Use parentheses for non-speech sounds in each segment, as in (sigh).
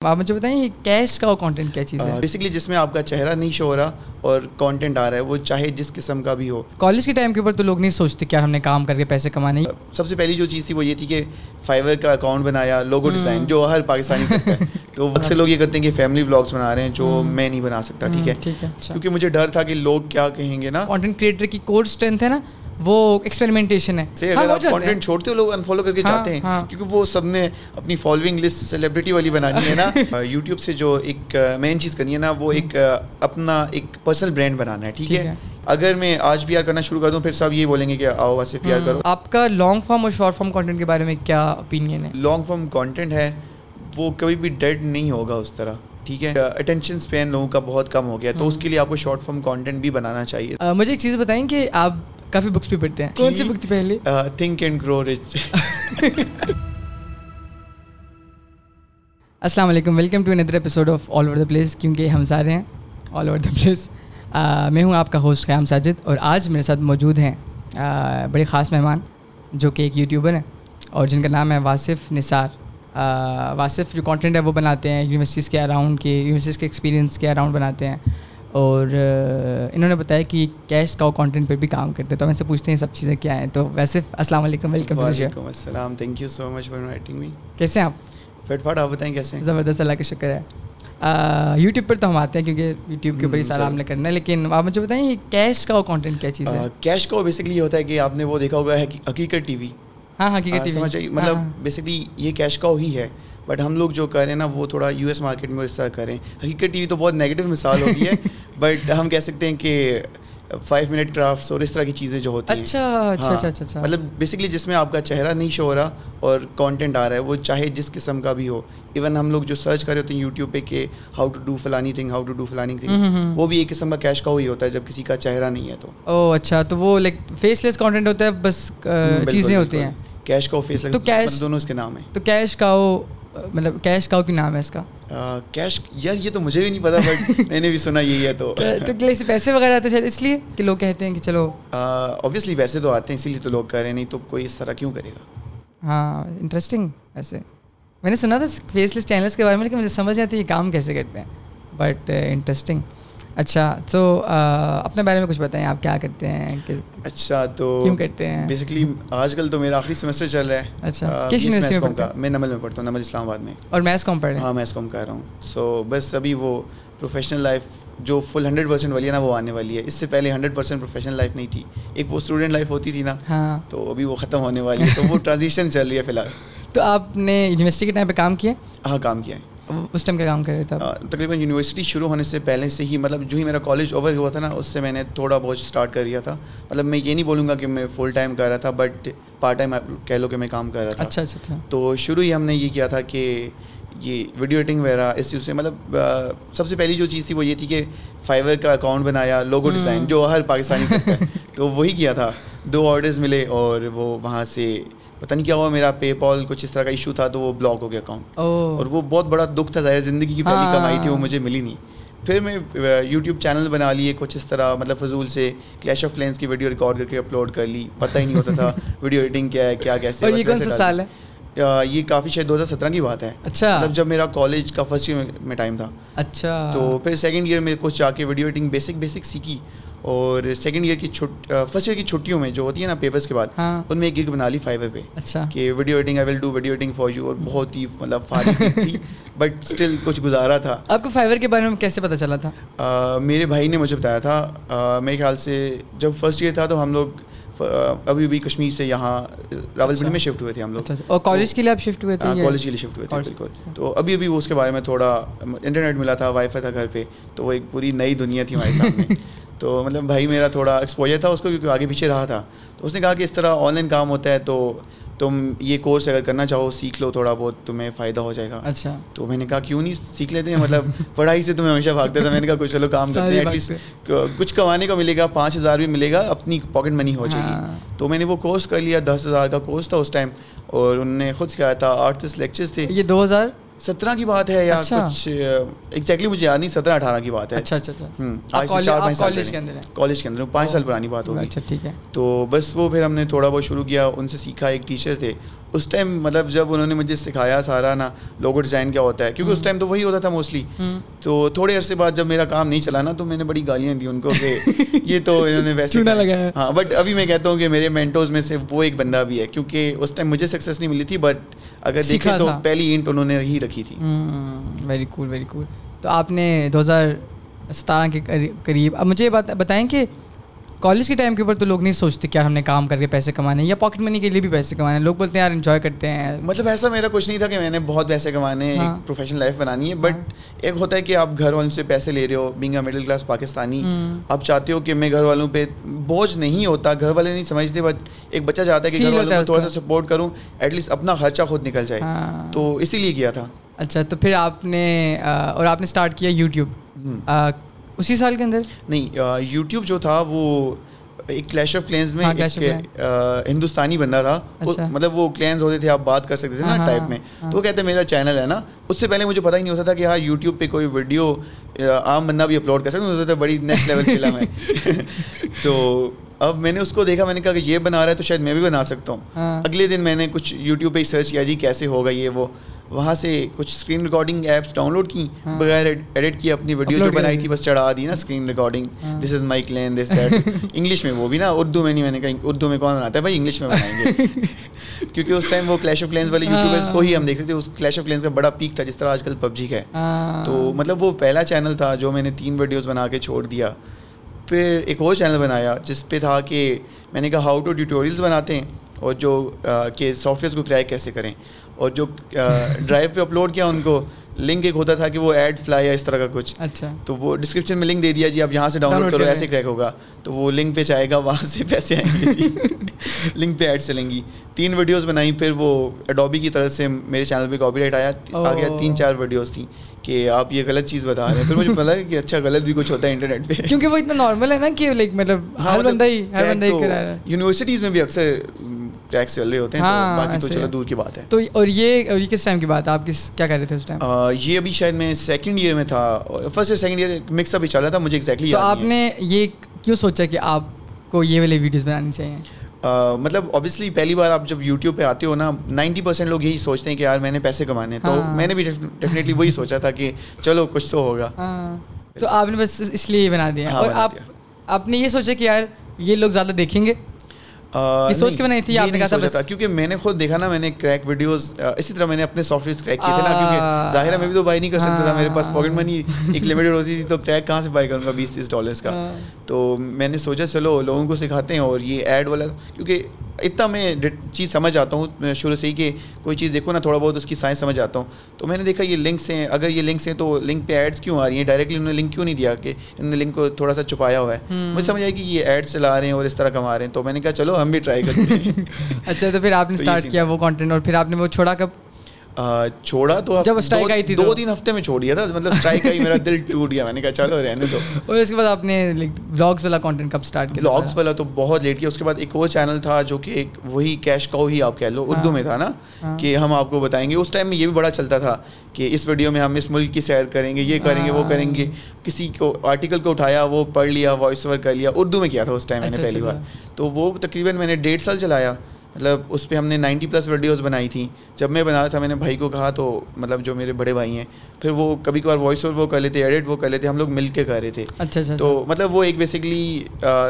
آپ مجھے بتائیں یہ کیش کا کانٹینٹ کیا چیز ہے؟ بیسکلی جس میں آپ کا چہرہ نہیں شو ہو رہا اور کانٹینٹ آ رہا ہے وہ چاہے جس قسم کا بھی ہو۔ کالج کے ٹائم کے اوپر تو لوگ نہیں سوچتے کیا ہم نے کام کر کے پیسے کمانے۔ سب سے پہلی جو چیز تھی وہ یہ تھی کہ فائیور کا اکاؤنٹ بنایا لوگو ڈیزائن جو ہر پاکستانی کرتا ہے۔ (laughs) تو اکثر لوگ یہ کرتے ہیں کہ فیملی بلاگس بنا رہے ہیں جو میں نہیں بنا سکتا ٹھیک ہے؟ ٹھیک ہے اچھا۔ کیونکہ مجھے ڈر تھا کہ لوگ کیا کہیں گے نا؟ کانٹینٹ کریٹر کی کور اسٹرینتھ ہے نا۔ وہ ایکسپیریمنٹیشن ہے. سے ہاں، چھوڑتے ہو لوگ انفالو کر کے چاہتے ہیں ہاں۔ کیونکہ وہ سب نے اپنی فالوئنگ لسٹ سیلیبریٹی والی بنانی ہے نا۔ (laughs) یوٹیوب سے جو ایک مین چیز کرنی ہے نا وہ ایک اپنا ایک پرسنل برانڈ بنانا ہے ٹھیک ہے۔ اگر میں آج پی آر کرنا شروع کر دوں پھر سب یہ بولیں گے کہ آؤ ویسے پی آر کرو۔ آپ کا لانگ فارم اور شارٹ فارم کانٹینٹ کے بارے میں کیا اوپینین ہے؟ لانگ فارم کانٹینٹ ہے وہ کبھی بھی ڈیڈ نہیں ہوگا اس طرح ٹھیک ہے؟ اٹینشن اسپین لوگوں کا بہت کم ہو گیا تو اس کے لیے آپ کو شارٹ فارم کانٹینٹ بھی بنانا چاہیے۔ مجھے ایک چیز بتائیں کہ آپ کافی بکس بھی پڑھتے ہیں کون سی بک تھی پہلے تھنک اینڈ گرو رچ السلام علیکم welcome to another episode of all over the place کیونکہ ہم سارے ہیں آل اوور دا پلیس میں ہوں آپ کا ہوسٹ قیام ساجد اور آج میرے ساتھ موجود ہیں بڑے خاص مہمان جو کہ ایک یوٹیوبر ہیں اور جن کا نام ہے واصف نثار واصف جو کانٹینٹ ہے وہ بناتے ہیں یونیورسٹیز کے اراؤنڈ کے یونیورسٹیز کے ایکسپیرینس کے اراؤنڈ بناتے ہیں اور انہوں نے بتایا کہ کیش کا کانٹینٹ پہ بھی کام کرتے تو ہم ان سے پوچھتے ہیں سب چیزیں کیا ہیں۔ تو ویسف السلام علیکم ویلکم وعلیکم السلام thank you so much for inviting me کیسے ہیں آپ؟ فٹ فاٹ آپ بتائیں کیسے ہیں؟ زبردست اللہ کا شکر ہے۔ یوٹیوب پر تو ہم آتے ہیں کیونکہ یوٹیوب کے اوپر ہی سارا ہم نے کرنا ہے لیکن آپ مجھے بتائیں یہ کیش کا کانٹینٹ کیا چیز ہے؟ کیش کا بیسکلی یہ ہوتا ہے کہ آپ نے وہ دیکھا ہوگا ہے حقیقت ٹی وی۔ ہاں ٹی سمجھ آئی؟ مطلب بیسکلی یہ کیش کا ہی ہے بٹ ہم لوگ جو کر رہے ہیں نا وہ تھوڑا یو ایس مارکیٹ میں اس طرح کریں حقیقت ٹی وی تو بہت نیگیٹو مثال ہوتی ہے (laughs) بٹ ہم کہہ سکتے ہیں کہ فائیو منٹ کرافٹس اور اس طرح کی چیزیں جو ہوتی ہیں۔ اچھا اچھا ہاں، اچھا مطلب بیسکلی جس میں آپ کا چہرہ نہیں شو ہو رہا اور کانٹینٹ آ رہا ہے وہ چاہے جس قسم کا بھی ہو۔ ایون ہم لوگ جو سرچ کر رہے ہوتے ہیں یوٹیوب پہ کہ ہاؤ ٹو ڈو فلانی تھنگ ہاؤ ٹو ڈو فلانی تھنگ وہ بھی ایک قسم کا کیش کا وہی ہوتا ہے جب کسی کا چہرہ نہیں ہے تو۔ او اچھا تو وہ لائک فیس لیس کانٹینٹ ہوتا ہے بس چیزیں ہوتی ہیں۔ کیش کا فیس تو cash- دونوں اس کے نام ہیں۔ تو کیش کاؤ مطلب کیش کاؤ کی نام ہے اس کا؟ کیش یار یہ تو مجھے بھی نہیں پتا بٹ (laughs) میں نے بھی سنا یہی ہے تو۔ پیسے وغیرہ آتے ہیں اس لیے کہ لوگ کہتے ہیں کہ چلو اوبیسلی ویسے تو آتے ہیں اسی لیے تو لوگ کر رہے ہیں نہیں تو کوئی اس طرح کیوں کرے گا؟ ہاں انٹرسٹنگ ویسے میں نے سنا تھا فیس لیس چینلس کے بارے میں لیکن مجھے سمجھ آتی یہ کام کیسے کرتے ہیں۔ بٹ انٹرسٹنگ اچھا تو اپنے بارے میں کچھ بتائیں آپ کیا کرتے ہیں؟ اچھا تو کیوں کرتے ہیں؟ بیسکلی آج کل تو میرا آخری سیمسٹر چل رہا ہے۔ اچھا کس یونیورسٹی میں کا میں نمل میں پڑھتا ہوں نمل اسلام آباد میں۔ اور میتھس کام پڑھ رہے ہیں؟ ہاں میں اس کام کر رہا ہوں۔ سو بس ابھی وہ پروفیشنل لائف جو فل ہنڈریڈ پرسینٹ والی ہے نا وہ آنے والی ہے۔ اس سے پہلے ہنڈریڈ پرسینٹ پروفیشنل لائف نہیں تھی۔ ایک وہ اسٹوڈنٹ لائف ہوتی تھی نا ہاں۔ تو ابھی وہ ختم ہونے والی ہے۔ تو وہ (laughs) ٹرانزیشن چل رہی ہے فی الحال۔ تو آپ نے یونیورسٹی کے ٹائم پہ کام کیا؟ ہاں کام کیا ہے۔ اس ٹائم کیا کام کر رہے تھے آپ؟ تقریباً یونیورسٹی شروع ہونے سے پہلے سے ہی مطلب جو ہی میرا کالج اوور ہوا تھا نا اس سے میں نے تھوڑا بہت اسٹارٹ کر لیا تھا۔ مطلب میں یہ نہیں بولوں گا کہ میں فل ٹائم کر رہا تھا بٹ پارٹ ٹائم کہہ لو کہ میں کام کر رہا تھا۔ اچھا اچھا اچھا۔ تو شروع ہی ہم نے یہ کیا تھا کہ یہ ویڈیو ایڈیٹنگ وغیرہ اس چیز سے مطلب سب سے پہلی جو چیز تھی وہ یہ تھی کہ فائیور کا اکاؤنٹ بنایا لوگو ڈیزائن جو ہر پاکستانی (laughs) تو وہی کیا تھا۔ دو آرڈرز ملے اور وہ وہاں سے پتہ نہیں کیا ہوا میرا پے پال کچھ اس طرح کا ایشو تھا تو وہ بلاک ہو گیا اکاؤنٹ اور وہ بہت بڑا دکھ تھا ظاہر زندگی کی پہلی کمائی تھی وہ مجھے ملی نہیں۔ پھر میں یوٹیوب چینل بنا لیے کچھ اس طرح مطلب فضول سے کلیش آف کلینس کی ویڈیو ریکارڈ کر کے اپلوڈ کر لی۔ پتہ ہی نہیں ہوتا تھا (laughs) ویڈیو ایڈیٹنگ کیا ہے کیا کیسے اور یہ کون سا سال ہے؟ یہ کافی شاید دو ہزار سترہ کی بات ہے۔ اچھا۔ مطلب جب میرا کالج کا فرسٹ ایئر میں ٹائم تھا۔ اچھا۔ تو پھر سیکنڈ ایئر میں کچھ جا کے ویڈیو ایڈیٹنگ بیسک بیسک سیکھی۔ اور سیکنڈ ایئر کی چھٹ فرسٹ ایئر کی چھٹیوں میں جو ہوتی ہے نا پیپرس کے بعد ہاں۔ ان میں ایک گگ بنا لی فائیور پہ اچھا۔ کہ video editing I will do video editing for you اور بہت ہی مطلب فارغ تھی (laughs) بٹ اسٹل کچھ گزارا تھا۔ آپ کو فائیور کے بارے میں کیسے پتہ چلا تھا؟ میرے بھائی نے مجھے بتایا تھا میرے خیال سے جب فرسٹ ایئر تھا تو ہم لوگ ابھی بھی کشمیر سے یہاں راول پنڈی میں شفٹ ہوئے تھے ہم لوگ۔ اور کالج کے لیے آپ شفٹ ہوئے تھے کالج کے لیے شفٹ ہوئے تھے بالکل۔ تو ابھی ابھی وہ اس کے بارے میں تھوڑا انٹرنیٹ ملا تھا وائی فائی تھا گھر پہ تو وہ ایک پوری نئی دنیا تھی ہمارے سامنے۔ (laughs) تو مطلب بھائی میرا تھوڑا ایکسپوجر تھا اس کو کیونکہ آگے پیچھے رہا تھا۔ تو اس نے کہا کہ اس طرح آن لائن کام ہوتا ہے تو تم یہ کورس اگر کرنا چاہو سیکھ لو تھوڑا بہت تمہیں فائدہ ہو جائے گا۔ اچھا۔ تو میں نے کہا کیوں نہیں سیکھ لیتے ہیں؟ مطلب پڑھائی سے تمہیں ہمیشہ بھاگتا تھا میں نے کہا کچھ چلو کام کرتے ہیں ایٹ لیسٹ کچھ کمانے کو ملے گا پانچ ہزار بھی ملے گا اپنی پاکٹ منی ہو جائے گی۔ تو میں نے وہ کورس کر لیا دس ہزار کا کورس تھا اس ٹائم اور انہوں نے خود سکھایا تھا آٹھ دس لیکچرس تھے۔ یہ دو ہزار؟ سترہ کی بات ہے یا کچھ ایگزیکٹلی مجھے یاد نہیں سترہ اٹھارہ کی بات ہے۔ اچھا اچھا آج سے چار پانچ سال کالج کے اندر پانچ سال پرانی بات ہوگی اچھا ٹھیک ہے۔ تو بس وہ پھر ہم نے تھوڑا بہت شروع کیا ان سے سیکھا ایک ٹیچر تھے۔ اس ٹائم مطلب جب انہوں نے مجھے سکھایا سارا نا لوگو ڈیزائن کیا ہوتا ہے کیونکہ اس ٹائم تو وہی ہوتا تھا موسٹلی تو تھوڑے عرصے بعد جب میرا کام نہیں چلا نا تو میں نے بڑی گالیاں دی ان کو کہ یہ تو انہوں نے (laughs) ویسے لگایا ہاں بٹ ابھی میں کہتا ہوں کہ میرے مینٹوز میں سے وہ ایک بندہ بھی ہے کیونکہ اس ٹائم مجھے سکسیس نہیں ملی تھی بٹ اگر دیکھیں تو پہلی اینٹ انہوں نے ہی رکھی تھی۔ Very cool very cool. تو آپ نے دو ہزار ستارہ کے قریب اب مجھے بات بتائیں کہ کالج کے ٹائم کے اوپر تو لوگ نہیں سوچتے کہ ہم نے کام کر کے پیسے کمانے یا پاکٹ منی کے لیے بھی پیسے کمانے لوگ بولتے ہیں یار انجوائے کرتے ہیں۔ مطلب ایسا میرا کچھ نہیں تھا کہ میں نے بہت پیسے کمانے ہیں ایک پروفیشنل لائف بنانی ہے بٹ ایک ہوتا ہے کہ آپ گھر والوں سے پیسے لے رہے ہو being a middle class Pakistani آپ چاہتے ہو کہ میں گھر والوں پہ بوجھ نہیں ہوتا گھر والے نہیں سمجھتے بٹ ایک بچہ چاہتا ہے کہ گھر والوں کو تھوڑا سا سپورٹ کروں ایٹ لیسٹ اپنا خرچہ خود نکل جائے۔ تو اسی لیے کیا تھا۔ اچھا تو پھر آپ نے اور آپ نے اسٹارٹ کیا یوٹیوب اسی سال کے اندر؟ نہیں یوٹیوب جو تھا وہ ایک کلیش آف کلینز میں ہندوستانی بندہ تھا۔ اچھا۔ مطلب وہ کلینز ہوتے تھے آپ بات کر سکتے تھے نا ٹائپ ہاں، میں۔ ہاں۔ تو وہ کہتے ہیں میرا چینل ہے نا۔ اس سے پہلے مجھے پتا ہی نہیں ہوتا تھا کہ ہاں یوٹیوب پہ کوئی ویڈیو عام بندہ بھی اپلوڈ کر سکتا ہے۔ بڑی نیکسٹ لیول فلم ہے۔ (laughs) تو اب میں نے اس کو دیکھا میں نے کہا کہ یہ بنا رہا ہے تو شاید میں بھی بنا سکتا ہوں۔ ہاں۔ اگلے دن میں نے کچھ یوٹیوب پہ سرچ کیا جی کیسے ہوگا یہ وہ؟ وہاں سے کچھ screen recording apps down load کی۔ بغیر ایڈٹ کی اپنی ویڈیو جو بنائی تھی بس چڑھا دی نا screen recording this is my clean this that English میں وہ بھی نا اردو میں نہیں میں نے کہا اردو میں کون بناتا ہے؟ بھائی انگلش میں بنائیں گے۔ (laughs) کیونکہ اس ٹائم وہ کلیش آف کلینس والے یوٹیوبرس کو ہی ہم دیکھتے تھے اس کلیش آف کلینس کا بڑا پیک تھا جس طرح آج کل پب جی کا ہے۔ ہاں۔ تو مطلب وہ پہلا چینل تھا جو میں نے تین ویڈیوز بنا کے چھوڑ دیا۔ پھر ایک اور چینل بنایا جس پہ تھا کہ میں نے کہا ہاؤ ٹو ٹیوٹوریلس بناتے ہیں اور جو کہ سافٹ ویئرس کو کریک کیسے کریں۔ اور جو ڈرائیو پہ اپلوڈ کیا ان کو لنک ایک ہوتا تھا کہ وہ ایڈ فلائی یا اس طرح کا کچھ۔ اچھا۔ تو وہ ڈسکرپشن میں لنک دے دیا جی آپ یہاں سے ڈاؤن لوڈ کرو ایسے کریک ہوگا۔ تو وہ لنک پہ چاہے گا وہاں سے پیسے آئیں گے جی۔ (laughs) لنک پہ ایڈ چلیں گی۔ تین ویڈیوز بنائی پھر وہ اڈوبی کی طرف سے میرے چینل پہ کاپی رائٹ آیا۔ آ گیا تین چار ویڈیوز تھیں کہ آپ یہ غلط چیز بتا رہے ہیں۔ پھر مجھے پتا ہے کہ اچھا غلط بھی کچھ ہوتا ہے انٹرنیٹ پہ۔ کیونکہ وہ اتنا نارمل ہے نا کہ لائک مطلب ہر ہاں، بندہ ہی ہر بندہ ہی کرا رہا ہے۔ یونیورسٹیز میں بھی اکثر کریکس چل رہے ہوتے ہیں ہاں باقی تو چلو دور کی بات ہے۔ تو اور یہ اور یہ کس ٹائم کی بات ہے؟ آپ کس کیا کہہ رہے تھے اس ٹائم یہ ابھی شاید میں سیکنڈ ایئر میں تھا۔ First year second year mix up ہی چل رہا تھا مجھے ایگزیکٹلی تو آپ نے یہ کیوں سوچا کہ آپ کو یہ والے ویڈیوز بنانی چاہیے؟ مطلب اوبیسلی پہلی بار آپ جب یوٹیوب پہ آتے ہو نا نائنٹی پرسینٹ لوگ یہی سوچتے ہیں کہ یار میں نے پیسے کمانے تو ہاں۔ میں نے بھی ڈیفینیٹلی وہی سوچا تھا کہ چلو کچھ تو ہوگا۔ ہاں۔ تو آپ نے بس اس لیے بنا دیا۔ اور آپ آپ نے یہ سوچا کہ یار یہ لوگ زیادہ دیکھیں گے؟ سوچ کے بنائی تھی آپ نے کہا تھا کیونکہ میں نے خود دیکھا نا میں نے کریک ویڈیوز اسی طرح میں نے اپنے سافٹ ویئر کریک کیے تھے نا کیونکہ ظاہر ہے میں بھی تو بائی نہیں کر سکتا تھا میرے پاس پاکٹ منی ایک لمیٹڈ ہوتی تھی تو کریک کہاں سے بائی کروں گا بیس تیس ڈالرس کا؟ تو میں نے سوچا چلو لوگوں کو سکھاتے ہیں اور یہ ایڈ والا کیونکہ اتنا میں چیز سمجھ آتا ہوں شروع سے ہی کہ کوئی چیز دیکھو نا تھوڑا بہت اس کی سائنس سمجھ آتا ہوں۔ تو میں نے دیکھا یہ لنکس ہیں اگر یہ لنکس ہیں تو لنک پہ ایڈس کیوں آ رہی ہیں؟ ڈائریکٹلی انہوں نے لنک کیوں نہیں دیا کہ انہوں نے لنک کو تھوڑا سا چھپایا ہوا ہے؟ مجھے سمجھ آئی کہ یہ ایڈس چلا رہے ہیں اور اس طرح کما رہے ہیں۔ تو میں نے کہا چلو ہم بھی ٹرائی کرتے ہیں۔ (laughs) اچھا تو پھر آپ نے اسٹارٹ کیا وہ کانٹینٹ اور پھر آپ نے وہ چھوڑا کب؟ چھوڑا تو جب اسٹرائک آئی تھی دو تین ہفتے میں چھوڑ دیا تھا مطلب اسٹرائک آئی میرا دل ٹوٹ گیا میں نے کہا چلو رہنے دو۔ اور اس کے بعد آپ نے بلاگس والا کانٹینٹ کب اسٹارٹ کیا؟ بلاگس والا تو بہت لیٹ کیا۔ اس کے بعد ایک اور چینل تھا جو کہ ایک وہی کیش کاؤ ہی آپ کہہ لو اردو میں تھا نا ہاں۔ کہ ہم آپ کو بتائیں گے۔ اس ٹائم میں یہ بھی بڑا چلتا تھا کہ اس ویڈیو میں ہم اس ملک کی سیر کریں گے یہ کریں گے وہ کریں گے۔ کسی کو آرٹیکل کو اٹھایا وہ پڑھ لیا وائس اوور کر لیا۔ اردو میں کیا تھا اس ٹائم میں نے اچھا، پہلی اچھا، بار۔ اچھا۔ تو وہ تقریباً میں نے ڈیڑھ سال چلایا۔ مطلب اس پہ ہم نے نائنٹی پلس ویڈیوز بنائی تھیں جب میں بنا رہا تھا میں نے بھائی کو کہا تو مطلب جو میرے بڑے بھائی ہیں پھر وہ کبھی کبھار وائس اوور وہ کر لیتے ایڈٹ وہ کر لیتے ہم لوگ مل کے کر رہے تھے اچھا اچھا تو اچھا۔ مطلب وہ ایک بیسکلی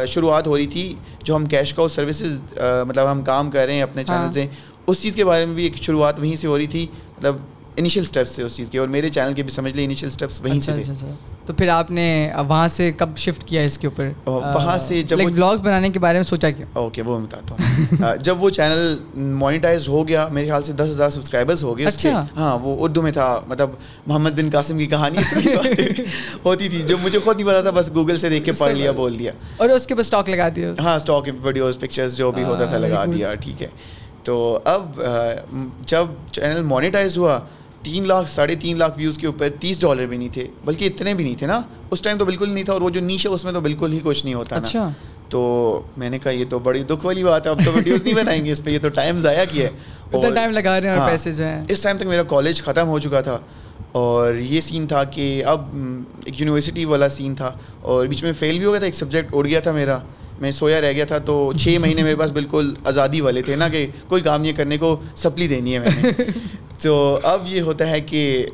شروعات ہو رہی تھی جو ہم کیش کا سروسز مطلب ہم کام کر رہے ہیں اپنے چینل ہاں۔ سے اس چیز کے بارے میں بھی ایک شروعات وہیں سے ہو رہی تھی مطلب انیشیل اسٹیپس تھے اس چیز کے اور میرے چینل کے بھی سمجھ لیں انیشیل اسٹیپس وہیں سے اچھا، تھے تو پھر آپ نے وہاں سے کب شفٹ کیا اس کے اوپر؟ وہاں سے جب بلاگ بنانے کے بارے میں سوچا کیا؟ اوکے وہ میں بتاتا ہوں۔ جب وہ چینل مانیٹائز ہو گیا میرے خیال سے دس ہزار سبسکرائبرس ہو گئے اچھا۔ ہاں وہ اردو میں تھا مطلب محمد بن قاسم کی کہانی ہوتی تھی۔ جو مجھے خود نہیں پتا تھا بس گوگل سے دیکھ کے پڑھ لیا بول دیا۔ اور اس کے بعد اسٹاک لگا دیا۔ ہاں اسٹاک ویڈیوز پکچرز جو بھی ہوتا تھا لگا دیا ٹھیک ہے۔ تو اب جب چینل مانیٹائز ہوا تین لاکھ ساڑھے تین لاکھ ویوز کے اوپر تیس ڈالر بھی نہیں تھے بلکہ اتنے بھی نہیں تھے نا۔ اس ٹائم تو بالکل نہیں تھا اور وہ جو نیچ ہے اس میں تو بالکل ہی کچھ نہیں ہوتا اچھا۔ تو میں نے کہا یہ تو بڑی دکھ والی بات ہے اب تو ویڈیوز نہیں بنائیں گے اس پہ یہ تو ٹائم ضائع کیا ہے۔ ٹائم لگا رہے ہیں ہاں، پیسے جو ہیں۔ اس ٹائم تک میرا کالج ختم ہو چکا تھا۔ اور یہ سین تھا کہ اب ایک یونیورسٹی والا سین تھا۔ اور بیچ میں فیل بھی ہو گیا تھا ایک سبجیکٹ اڑ گیا تھا میرا۔ میں سویا رہ گیا تھا تو چھ مہینے میرے پاس بالکل آزادی والے تھے نا کہ کوئی کام نہیں کرنے کو سپلی دینی ہے میں نے۔ (laughs) تو اب یہ ہوتا ہے کہ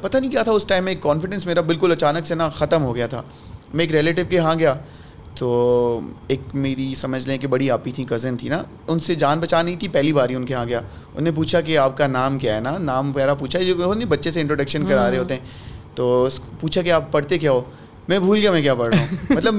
پتہ نہیں کیا تھا اس ٹائم میں کانفیڈنس میرا بالکل اچانک سے نا ختم ہو گیا تھا۔ میں ایک ریلیٹیو کے یہاں گیا۔ تو ایک میری سمجھ لیں کہ بڑی آپی تھی کزن تھی نا۔ ان سے جان بچا نہیں تھی پہلی بار ہی ان کے یہاں گیا۔ انہوں نے پوچھا کہ آپ کا نام کیا ہے نا؟ نام وغیرہ پوچھا۔ جو نہیں بچے سے انٹروڈکشن کرا رہے ہوتے ہیں۔ تو پوچھا کہ آپ پڑھتے کیا ہو؟ میں بھول گیا میں کیا پڑھ رہا ہوں۔ (laughs) مطلب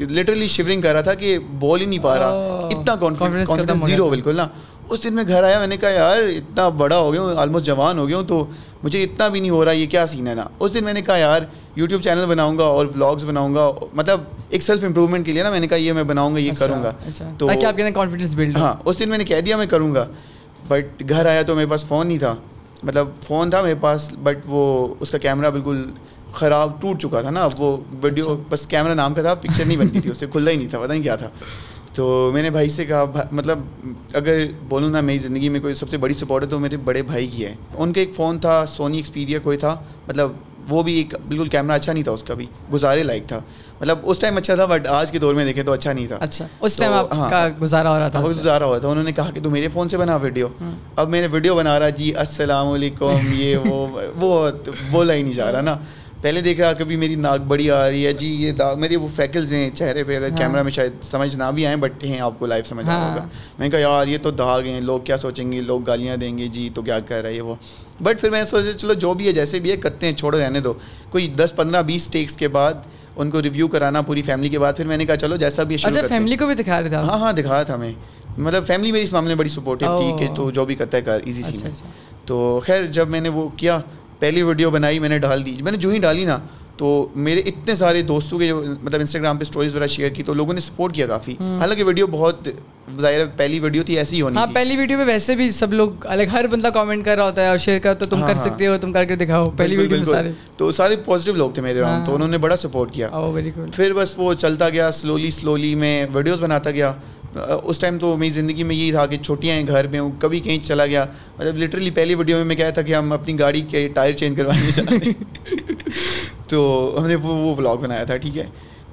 لٹرلی شیورنگ کر رہا تھا کہ بول ہی نہیں پا رہا۔ اتنا کانفیڈنس زیرو بالکل نا۔ اس دن میں گھر آیا میں نے کہا یار اتنا بڑا ہو گیا ہوں آلموسٹ جوان ہو گیا ہوں تو مجھے اتنا بھی نہیں ہو رہا یہ کیا سین ہے نا؟ اس دن میں نے کہا یار یوٹیوب چینل بناؤں گا اور ولاگس بناؤں گا مطلب ایک سیلف امپروومنٹ کے لیے نا میں نے کہا یہ میں بناؤں گا یہ اچھا، کروں گا. اچھا۔ تو آپ کے کانفیڈنس بلڈ ہاں اس دن میں نے کہہ دیا میں کروں گا۔ بٹ گھر آیا تو میرے پاس فون نہیں تھا۔ مطلب فون تھا میرے پاس بٹ وہ اس کا کیمرہ بالکل خراب ٹوٹ چکا تھا نا۔ اب وہ ویڈیو اچھا۔ بس کیمرہ نام کا تھا پکچر نہیں بنتی تھی اس سے کھلتا ہی نہیں تھا پتہ نہیں کیا تھا۔ تو میں نے بھائی سے کہا مطلب اگر بولوں نا میری زندگی میں کوئی سب سے بڑی سپورٹ ہے تو میرے بڑے بھائی کی ہے۔ ان کا ایک فون تھا سونی ایکسپیریا کوئی تھا۔ مطلب وہ بھی ایک بالکل کیمرہ اچھا نہیں تھا اس کا بھی گزارے لائق تھا۔ مطلب اس ٹائم اچھا تھا بٹ آج کے دور میں دیکھیں تو اچھا نہیں تھا۔ اچھا اس ٹائم ہاں۔ گزارا ہو رہا تھا گزارا ہوا تھا۔ انہوں نے کہا کہ تو میرے فون سے بنا ویڈیو اب میں نے ویڈیو بنا رہا جی السلام علیکم یہ وہ وہ بولا ہی نہیں جا رہا نا۔ پہلے دیکھا کبھی میری ناک بڑی آ رہی ہے جی یہ داغ میرے وہ فریکلز ہیں چہرے پہ اگر کیمرہ ہاں۔ میں شاید سمجھ نہ بھی آئیں بٹ ہیں آپ کو لائف سمجھ آ ہوگا ہاں۔ میں نے کہا یار یہ تو داغ ہیں لوگ کیا سوچیں گے؟ لوگ گالیاں دیں گے جی تو کیا کر رہا ہے وہ؟ بٹ پھر میں سوچا چلو جو بھی ہے جیسے بھی ہے کرتے ہیں چھوڑو رہنے دو۔ کوئی دس پندرہ بیس ٹیکس کے بعد ان کو ریویو کرانا پوری فیملی کے بعد پھر میں نے کہا چلو جیسا بھی اچھا فیملی کو بھی دکھا رہا تھا ہاں ہاں دکھایا تھا میں مطلب فیملی میری اس معاملے میں بڑی سپورٹیو تھی کہ تو جو بھی کرتا ہے کر ایزی سی میں۔ تو خیر جب میں نے وہ کیا پہلی ویڈیو بنائی میں نے ڈال دی میں نے جو ہی ڈالی نا تو میرے اتنے سارے دوستوں کے جو مطلب انسٹاگرام پہ اسٹوریز وغیرہ شیئر کی تو لوگوں نے سپورٹ کیا کافی۔ حالانکہ ویڈیو بہت ظاہر پہلی ویڈیو تھی ایسی ہونی ہاں پہلی ویڈیو میں ویسے بھی سب لوگ الگ ہر بندہ کامنٹ کر رہا ہوتا ہے اور شیئر کر تو تم کر ہاں، سکتے ہو تم کر کے دکھاؤ۔ پہلی ویڈیو میں سارے۔ تو سارے پازیٹیو لوگ تھے میرے راؤنڈ تو انہوں نے بڑا سپورٹ کیا۔ پھر بس وہ چلتا گیا سلولی سلولی میں ویڈیوز بناتا گیا۔ اس ٹائم تو میری زندگی میں یہی تھا کہ چھوٹیاں ہیں گھر میں ہوں کبھی کہیں چلا گیا۔ مطلب لٹرلی پہلی ویڈیو میں میں کہا تھا کہ ہم اپنی گاڑی کے ٹائر چینج کروانے چاہتے (laughs) تو ہم نے وہ وہ ولاگ بنایا تھا ٹھیک ہے۔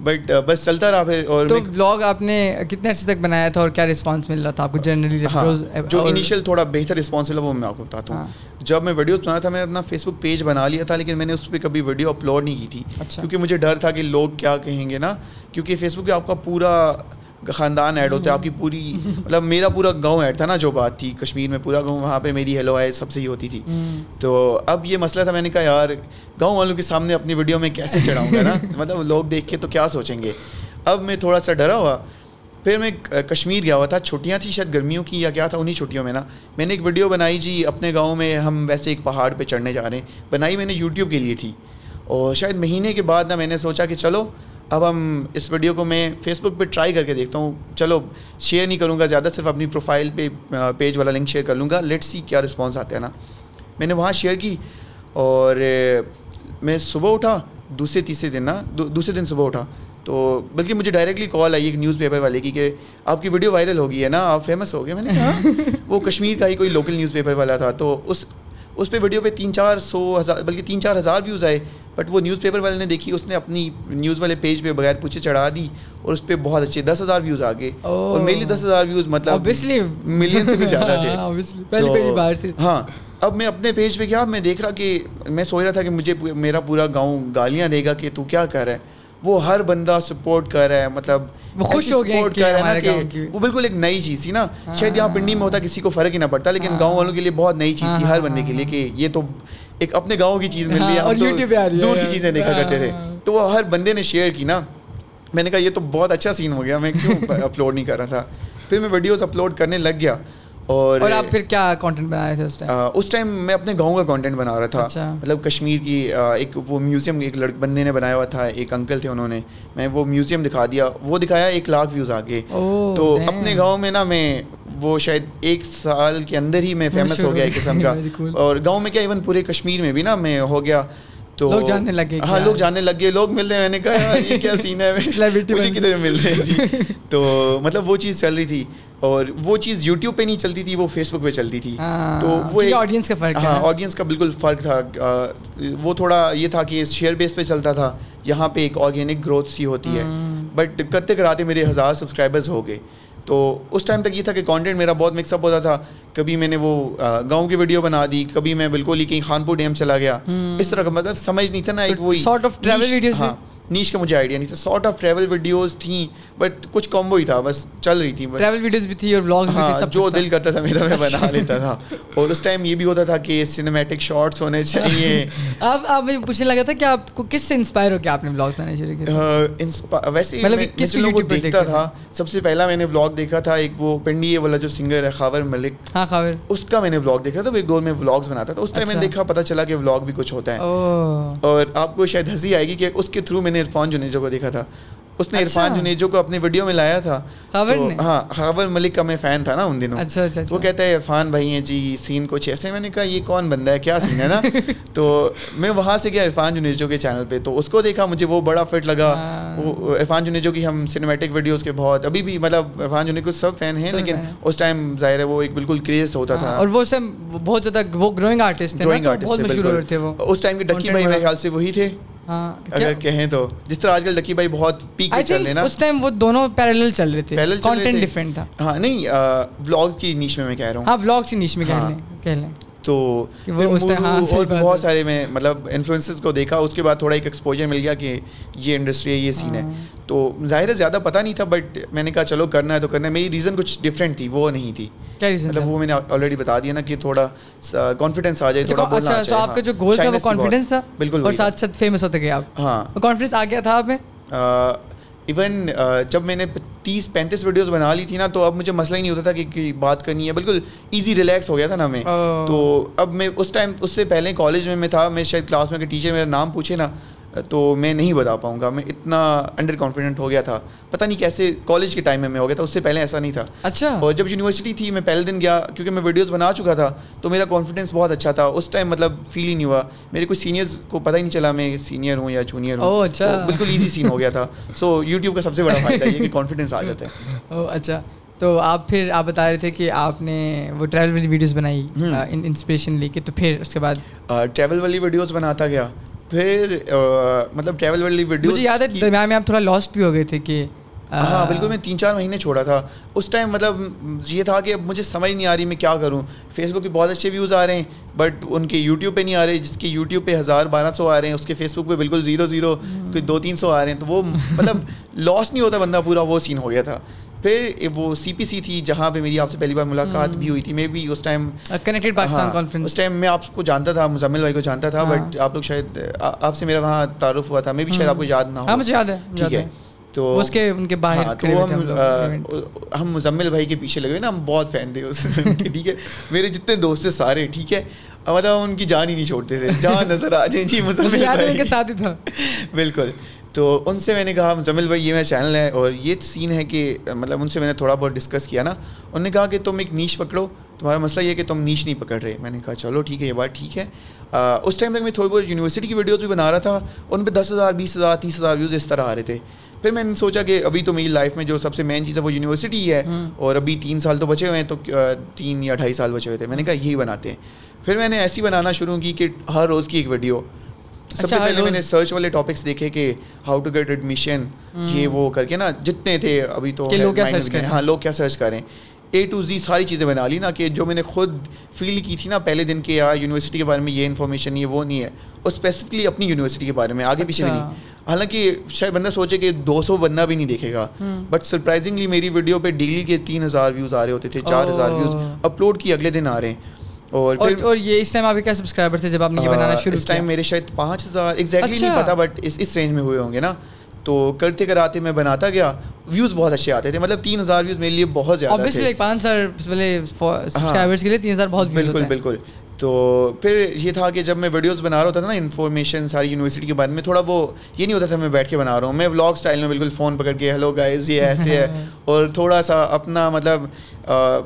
بٹ بس چلتا رہا پھر اور تو ولاگ آپ نے کتنے عرصے تک بنایا تھا اور کیا رسپانس مل رہا تھا آپ کو جنرلی ہاں، جو انیشیل تھوڑا بہتر رسپانس ملا وہ میں آپ کو بتاتا ہوں۔ ہاں۔ جب میں ویڈیوز بنایا تھا میں اپنا فیس بک پیج بنا لیا تھا لیکن میں نے اس پہ کبھی ویڈیو اپلوڈ نہیں کی تھی۔ اچھا۔ کیونکہ مجھے ڈر تھا کہ لوگ کیا کہیں گے نا کیونکہ فیس بک پہ آپ کا پورا خاندان ایڈ ہوتا ہے آپ کی پوری مطلب میرا پورا گاؤں ایڈ تھا نا جو بات تھی کشمیر میں پورا گاؤں وہاں پہ میری ہیلو آئے سب سے ہی ہوتی تھی۔ تو اب یہ مسئلہ تھا میں نے کہا یار گاؤں والوں کے سامنے اپنی ویڈیو میں کیسے چڑھاؤں گا نا؟ (laughs) مطلب لوگ دیکھ کے تو کیا سوچیں گے؟ اب میں تھوڑا سا ڈرا ہوا۔ پھر میں کشمیر گیا ہوا تھا چھٹیاں تھیں شاید گرمیوں کی یا کیا تھا انہیں چھٹیوں میں نا۔ میں نے ایک ویڈیو بنائی جی اپنے گاؤں میں ہم ویسے ایک پہاڑ پہ چڑھنے جا رہے ہیں۔ بنائی میں نے یوٹیوب کے لیے تھی۔ اور شاید مہینے کے بعد نا میں نے سوچا کہ چلو اب ہم اس ویڈیو کو میں فیس بک پہ ٹرائی کر کے دیکھتا ہوں۔ چلو شیئر نہیں کروں گا، زیادہ صرف اپنی پروفائل پہ پیج والا لنک شیئر کر لوں گا۔ لیٹ سی کیا رسپانس آتا ہے نا۔ میں نے وہاں شیئر کی اور میں صبح اٹھا، دوسرے، تیسرے دن نا دوسرے دن صبح اٹھا۔ تو بلکہ مجھے ڈائریکٹلی کال آئی ایک نیوز پیپر والے کی کہ آپ کی ویڈیو وائرل ہو گئی ہے نا، آپ فیمس ہو گئے۔ میں نے کہا ہاں؟ (laughs) وہ کشمیر کا ہی کوئی لوکل نیوز پیپر والا تھا۔ تو اس اس پہ ویڈیو پہ تین چار سو ہزار بلکہ تین چار ہزار ویوز آئے بٹ وہ نیوز پیپر والے نے دیکھی اس نے اپنی نیوز والے پیج پہ بغیر پوچھے چڑھا دی اور اس پہ بہت اچھے دس ہزار ویوز آ گئے۔ اور میری دس ہزار ویوز مطلب ملین سے بھی (laughs) زیادہ تھے۔ ہاں اب میں اپنے پیج پہ کیا میں دیکھ رہا کہ میں سوچ رہا تھا کہ مجھے میرا پورا گاؤں گالیاں دے گا کہ تو کیا کر رہا ہے۔ وہ ہر بندہ سپورٹ کر رہا ہے مطلب وہ خوش ہو گیا کر رہا ہے نا کہ وہ بالکل ایک نئی چیز تھی نا۔ ہاں، شاید یہاں پنڈی میں ہوتا کسی کو فرق ہی نہ پڑتا لیکن ہاں۔ گاؤں والوں کے لیے بہت نئی چیز تھی ہر بندے کے لیے کہ یہ تو ایک اپنے گاؤں کی چیز مل رہی ہے اور دور کی چیزیں دیکھا کرتے تھے۔ تو وہ ہر بندے نے شیئر کی نا۔ میں نے کہا یہ تو بہت اچھا سین ہو گیا میں کیوں (laughs) اپلوڈ نہیں کر رہا تھا؟ پھر میں ویڈیوز اپلوڈ کرنے لگ گیا۔ اور اور آپ پھر کیا کانٹینٹ بنا رہے تھے اس ٹائم اس ٹائم میں اپنے گاؤں کا کانٹینٹ بنا رہا تھا۔ اچھا۔ مطلب کشمیر کی ایک وہ میوزیم ایک لڑک بندے نے بنایا ہوا تھا ایک انکل تھے انہوں نے۔ میں وہ میوزیم دکھا دیا وہ دکھایا ایک لاکھ ویوز آگے۔ تو اپنے گاؤں میں نا میں وہ شاید ایک سال کے اندر ہی میں فیمس ہو گیا (laughs) ایک قسم کا۔ اور گاؤں میں کیا ایون پورے کشمیر میں بھی نا میں ہو گیا۔ تو لوگ جاننے لگے ہاں لوگ جاننے لگ گئے لوگ مل رہے ہیں۔ میں نے کہا یہ کیا (laughs) سین ہے؟ مجھے کدھر مل رہے ہیں؟ جی۔ (laughs) تو مطلب وہ چیز چل رہی تھی اور وہ چیز یوٹیوب پہ نہیں چلتی تھی وہ فیس بک پہ چلتی تھی۔ ہاں، تو وہ آڈینس کا فرق ہاں آڈینس کا بالکل فرق تھا۔ وہ تھوڑا یہ تھا کہ شیئر بیس پہ چلتا تھا۔ یہاں پہ ایک آرگینک گروتھ سی ہوتی ہے۔ بٹ کرتے کراتے میرے ہزار سبسکرائبرز ہو گئے۔ تو اس ٹائم تک یہ تھا کہ کانٹینٹ میرا بہت مکس اپ ہوتا تھا۔ کبھی میں نے وہ گاؤں کی ویڈیو بنا دی کبھی میں بالکل ہی کہیں خانپور ڈیم چلا گیا۔ اس طرح کا مطلب سمجھ نہیں تھا نا ایک وہی نیچ کا مجھے آئیڈیا نہیں تھا. سارٹ آف ٹریول ویڈیوز تھیں بٹ کچھ کمبو ہی تھا. بس چل رہی تھیں ٹریول ویڈیوز بھی تھی اور ولاگز بھی تھے ہاں سب جو دل کرتا تھا میرا میں بنا لیتا تھا. (laughs) اور اس ٹائم یہ بھی ہوتا تھا کہ سنیمیٹک شارٹس ہونے چاہیے. آپ آپ مجھے پوچھنے لگا تھا کہ آپ کو کس سے انسپائر ہو کے آپ نے ولاگز بنانے شروع کیے؟ ویسے مطلب کس کو لوگوں کو دیکھتا تھا سب سے پہلا میں نے ولاگ دیکھا تھا ایک وہ پنڈی والا جو سنگر ہے خاور ملک. ہاں خاور. اس کا میں نے ولاگ دیکھا تھا وہ ایک دور میں ولاگز بناتا تھا. اس ٹائم میں نے اچھا۔ دیکھا پتہ چلا کہ ولاگ بھی کچھ ہوتا ہے. اور آپ کو شاید ہنسی آئے گی کہ اس کے تھرو میں نے عرفان جنیجو کو دیکھا تھا۔ اس نے عرفان اچھا۔ جنیجو کو اپنے ویڈیو میں لایا تھا۔ نے؟ ہاں خاور ملک کا میں فین تھا نا ان دنوں۔ اچھا اچھا وہ کہتا ہے عرفان بھائی ہیں جی سین کچھ ایسے۔ میں نے کہا یہ کون بندہ ہے؟ کیا سین ہے نا؟ (laughs) تو میں وہاں سے گیا عرفان جنیجو کے چینل پہ۔ تو اس کو دیکھا مجھے وہ بڑا فٹ لگا۔ ہاں۔ عرفان جنیجو کی ہم سنیمیٹک ویڈیوز کے بہت ابھی بھی مطلب عرفان جنیجو سب فین ہیں لیکن۔ اس ٹائم ظاہر ہے وہ ایک بالکل کریز ہوتا تھا۔ اور وہ بہت زیادہ وہ گروئنگ آرٹسٹ تھے اس ٹائم کے ڈکی بھائی میرے خیال سے وہی تھے۔ ہاں اگر کہیں تو جس طرح آج کل ڈکی بھائی بہت پیک پہ چل رہے نا۔ اس ٹائم وہ دونوں پیرل چل رہے تھے رہے کانٹینٹ۔ ڈفرینٹ تھا۔ ہاں نہیں ولاگ کی نیچ میں میں کہہ رہا ہوں۔ ہاں ولاگ کی نیچ میں کہہ ہاں۔ لیں کہہ لیں۔ تو اور بہت۔ سارے میں مطلب انفلوئنسز کو دیکھا اس کے بعد تھوڑا ایک ایکسپوجر مل گیا کہ یہ انڈسٹری ہے یہ سین ہے ہاں۔ تو ظاہر ہے زیادہ پتہ نہیں تھا بٹ میں نے کہا چلو کرنا ہے تو کرنا ہے میری ریزن کچھ ڈفرینٹ تھی وہ نہیں تھی مطلب وہ میں نے آلریڈی بتا دیا نا کہ تھوڑا کانفیڈینس آ جائے تھوڑا بولنا اچھا سو آپ کا ہاں۔ جو گول تھا وہ۔ کانفیڈینس تھا بالکل اور۔ ساتھ ساتھ فیمس ہوتے گئے آپ ہاں کانفیڈینس آ گیا تھا آپ میں ایون جب میں نے تیس پینتیس ویڈیوز بنا لی تھی نا تو اب مجھے مسئلہ ہی نہیں ہوتا تھا کہ بات کرنی ہے بالکل ایزی ریلیکس ہو گیا تھا نا میں اوہ۔ تو اب میں اس ٹائم اس سے پہلے کالج میں میں تھا میں شاید کلاس میں کہ ٹیچر میرا نام پوچھے نا تو میں نہیں بتا پاؤں گا میں اتنا انڈر کانفیڈنٹ ہو گیا تھا۔ پتہ نہیں کیسے کالج کے ٹائم میں میں ہو گیا تھا اس سے پہلے ایسا نہیں تھا۔ اچھا۔ اور جب یونیورسٹی تھی میں پہلے دن گیا کیونکہ میں ویڈیوز بنا چکا تھا تو میرا کانفیڈنس بہت اچھا تھا۔ اس ٹائم مطلب فیل ہی نہیں ہوا۔ میرے کچھ سینئرز کو پتہ ہی نہیں چلا میں سینئر ہوں یا جونیئر ہوں۔ اچھا۔ بالکل ایزی سین ہو گیا تھا۔ سو یوٹیوب کا سب سے بڑا فائدہ یہ کہ کانفیڈنس آ جاتا ہے۔ او اچھا۔ تو آپ پھر آپ بتا رہے تھے کہ آپ نے وہ ٹریول والی ویڈیوز بنائی انسپریشن لے کے تو پھر اس کے بعد؟ ٹریول والی ویڈیوز بناتا گیا۔ پھر مطلب ٹریول والی ویڈیوز مجھے یاد ہے درمیان میں آپ تھوڑا لاسٹ بھی ہو گئے تھے کہ ہاں بالکل میں تین چار مہینے چھوڑا تھا۔ اس ٹائم مطلب یہ تھا کہ اب مجھے سمجھ نہیں آ رہی میں کیا کروں۔ فیس بک پہ بہت اچھے ویوز آ رہے ہیں بٹ ان کے یوٹیوب پہ نہیں آ رہے جس کے یوٹیوب پہ ہزار بارہ سو آ رہے ہیں اس کے فیس بک پہ بالکل زیرو زیرو کوئی دو تین سو آ رہے ہیں۔ تو وہ مطلب (laughs) لاس نہیں ہوتا بندہ پورا وہ سین ہو گیا تھا۔ پھر وہ سی پی سی تھی جہاں پہ میری آپ سے پہلی بار ملاقات بھی ہوئی تھی. میں بھی اس ٹائم کنیکٹڈ پاکستان ہاں، اس کانفرنس ٹائم میں آپ کو جانتا تھا مزمل بھائی کو جانتا تھا ہاں۔ بٹ آپ لوگ شاید آپ سے میرا وہاں تعارف ہوا تھا. میں بھی شاید آپ کو یاد نہ ہاں ہو مجھے یاد ہے ٹھیک ہے. تو اس کے ان کے باہر ہاں، تو ہم ہم مزمل بھائی کے پیچھے لگے ہوئے نا ہم بہت فین تھے اس ٹھیک ہے. میرے جتنے دوست تھے سارے ٹھیک ہے. مطلب ان کی جان ہی نہیں چھوڑتے تھے جہاں نظر آ جائیں جی مزمل ان کے بھائی. ساتھ ہی تھا۔ بالکل. تو ان سے میں نے کہا مزمل بھائی یہ میرا چینل ہے اور یہ سین ہے کہ مطلب ان سے میں نے تھوڑا بہت ڈسکس کیا نا۔ انہوں نے کہا کہ تم ایک نیچ پکڑو تمہارا مسئلہ یہ ہے کہ تم نیچ نہیں پکڑ رہے۔ میں نے کہا چلو ٹھیک ہے یہ بات ٹھیک ہے۔ اس ٹائم تک میں تھوڑی بہت یونیورسٹی کی ویڈیوز بھی بنا رہا تھا ان پہ دس ہزار بیس ہزار تیس ہزار ویوز اس طرح آ رہے تھے۔ پھر میں نے سوچا کہ ابھی تو میری لائف میں جو سب سے مین چیز ہے وہ یونیورسٹی ہی ہے۔ اور ابھی تین سال تو بچے ہوئے ہیں تو تین یا ڈھائی سال بچے ہوئے تھے۔ میں نے کہا یہی بناتے ہیں۔ پھر میں نے ایسی بنانا شروع کی کہ ہر روز کی ایک ویڈیو سب سے اچھا، پہلے میں نے؟ سرچ والے ٹاپکس دیکھے کہ ہاؤ ٹو گیٹ ایڈمیشن یہ وہ کر کے نا جتنے تھے ابھی تو۔ ہاں لوگ کیا سرچ کریں۔ اے ٹو زی ساری چیزیں بنا لی نا کہ جو میں نے خود فیل کی تھی نا پہلے دن کے یار یونیورسٹی کے بارے میں یہ انفارمیشن یہ وہ نہیں ہے۔ اور اسپیسیفکلی اپنی یونیورسٹی کے بارے میں آگے پیچھے بھی اچھا۔ نہیں۔ حالانکہ شاید بندہ سوچے کہ دو سو بندہ بھی نہیں دیکھے گا۔ بٹ سرپرائزنگلی میری ویڈیو پہ ڈیلی کے تین ہزار ویوز آ رہے ہوتے تھے چار ہزار ویوز اپلوڈ کی اگلے دن آ رہے ہیں۔ اور اور یہ اس ٹائم آپ کے کیا سبسکرائبر تھے جب آپ نے یہ بنانا شروع اس ٹائم کیا؟ میرے شاید پانچ ہزار ایگزیکٹلی نہیں اچھا۔ پتا بٹ اس اس رینج میں ہوئے ہوں گے نا۔ تو کرتے کراتے میں بناتا گیا۔ ویوز بہت اچھے آتے تھے۔ مطلب تین ہزار ویوز میرے لیے بہت زیادہ تھے۔ پانچ ہزار سبسکرائبرس کے لیے تین ہزار بہت بالکل بالکل۔ تو پھر یہ تھا کہ جب میں ویڈیوز بنا رہا ہوتا تھا نا انفارمیشن ساری یونیورسٹی کے بارے میں تھوڑا وہ یہ نہیں ہوتا تھا میں بیٹھ کے بنا رہا ہوں۔ میں ولاگ اسٹائل میں بالکل فون پکڑ کے ہیلو گائز یہ ایسے ہے۔ (laughs) اور تھوڑا سا اپنا مطلب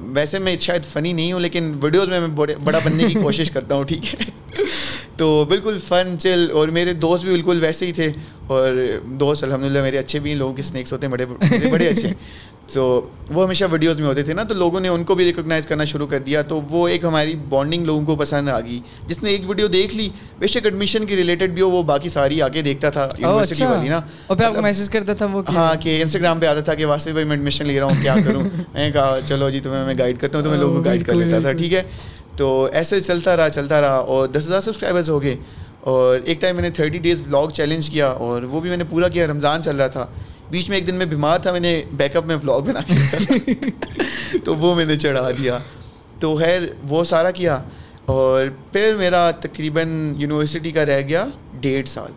ویسے میں شاید فنی نہیں ہوں لیکن ویڈیوز میں میں بڑا بننے کی (laughs) کوشش کرتا ہوں ٹھیک ہے۔ تو بالکل فن چل اور میرے دوست بھی بالکل ویسے ہی تھے اور دوست الحمد للہ میرے اچھے بھی ہیں لوگوں کے اسنیکس ہوتے ہیں بڑے بڑے اچھے ہیں۔ (laughs) تو وہ ہمیشہ ویڈیوز میں ہوتے تھے نا تو لوگوں نے ان کو بھی ریکگنائز کرنا شروع کر دیا۔ تو وہ ایک ہماری بانڈنگ لوگوں کو پسند آ گئی۔ جس نے ایک ویڈیو دیکھ لی بے شک ایڈمیشن کی ریلیٹڈ بھی ہو وہ باقی ساری آگے دیکھتا تھا یونیورسٹی اچھا۔ والی نا۔ اور پھر آپ کو مطلب میسج کرتا تھا وہ ہاں کہ انسٹاگرام پہ آتا تھا کہ واسطے بھائی میں ایڈمیشن لے رہا ہوں کیا کروں؟ (laughs) میں کہا چلو جی تمہیں میں گائڈ کرتا ہوں تو میں لوگوں کو گائڈ کر لیتا تھا ٹھیک ہے؟ تو ایسے چلتا رہا چلتا رہا اور دس ہزار سبسکرائبرز ہو گئے اور ایک ٹائم میں نے تھرٹی ڈیز ولاگ چیلنج کیا اور وہ بھی میں نے پورا کیا، رمضان چل رہا تھا۔ بیچ میں ایک دن میں بیمار تھا، میں نے بیک اپ میں ولاگ بنا کے (laughs) تو وہ میں نے چڑھا دیا۔ تو خیر، وہ سارا کیا۔ اور پھر میرا تقریباً یونیورسٹی کا رہ گیا ڈیڑھ سال۔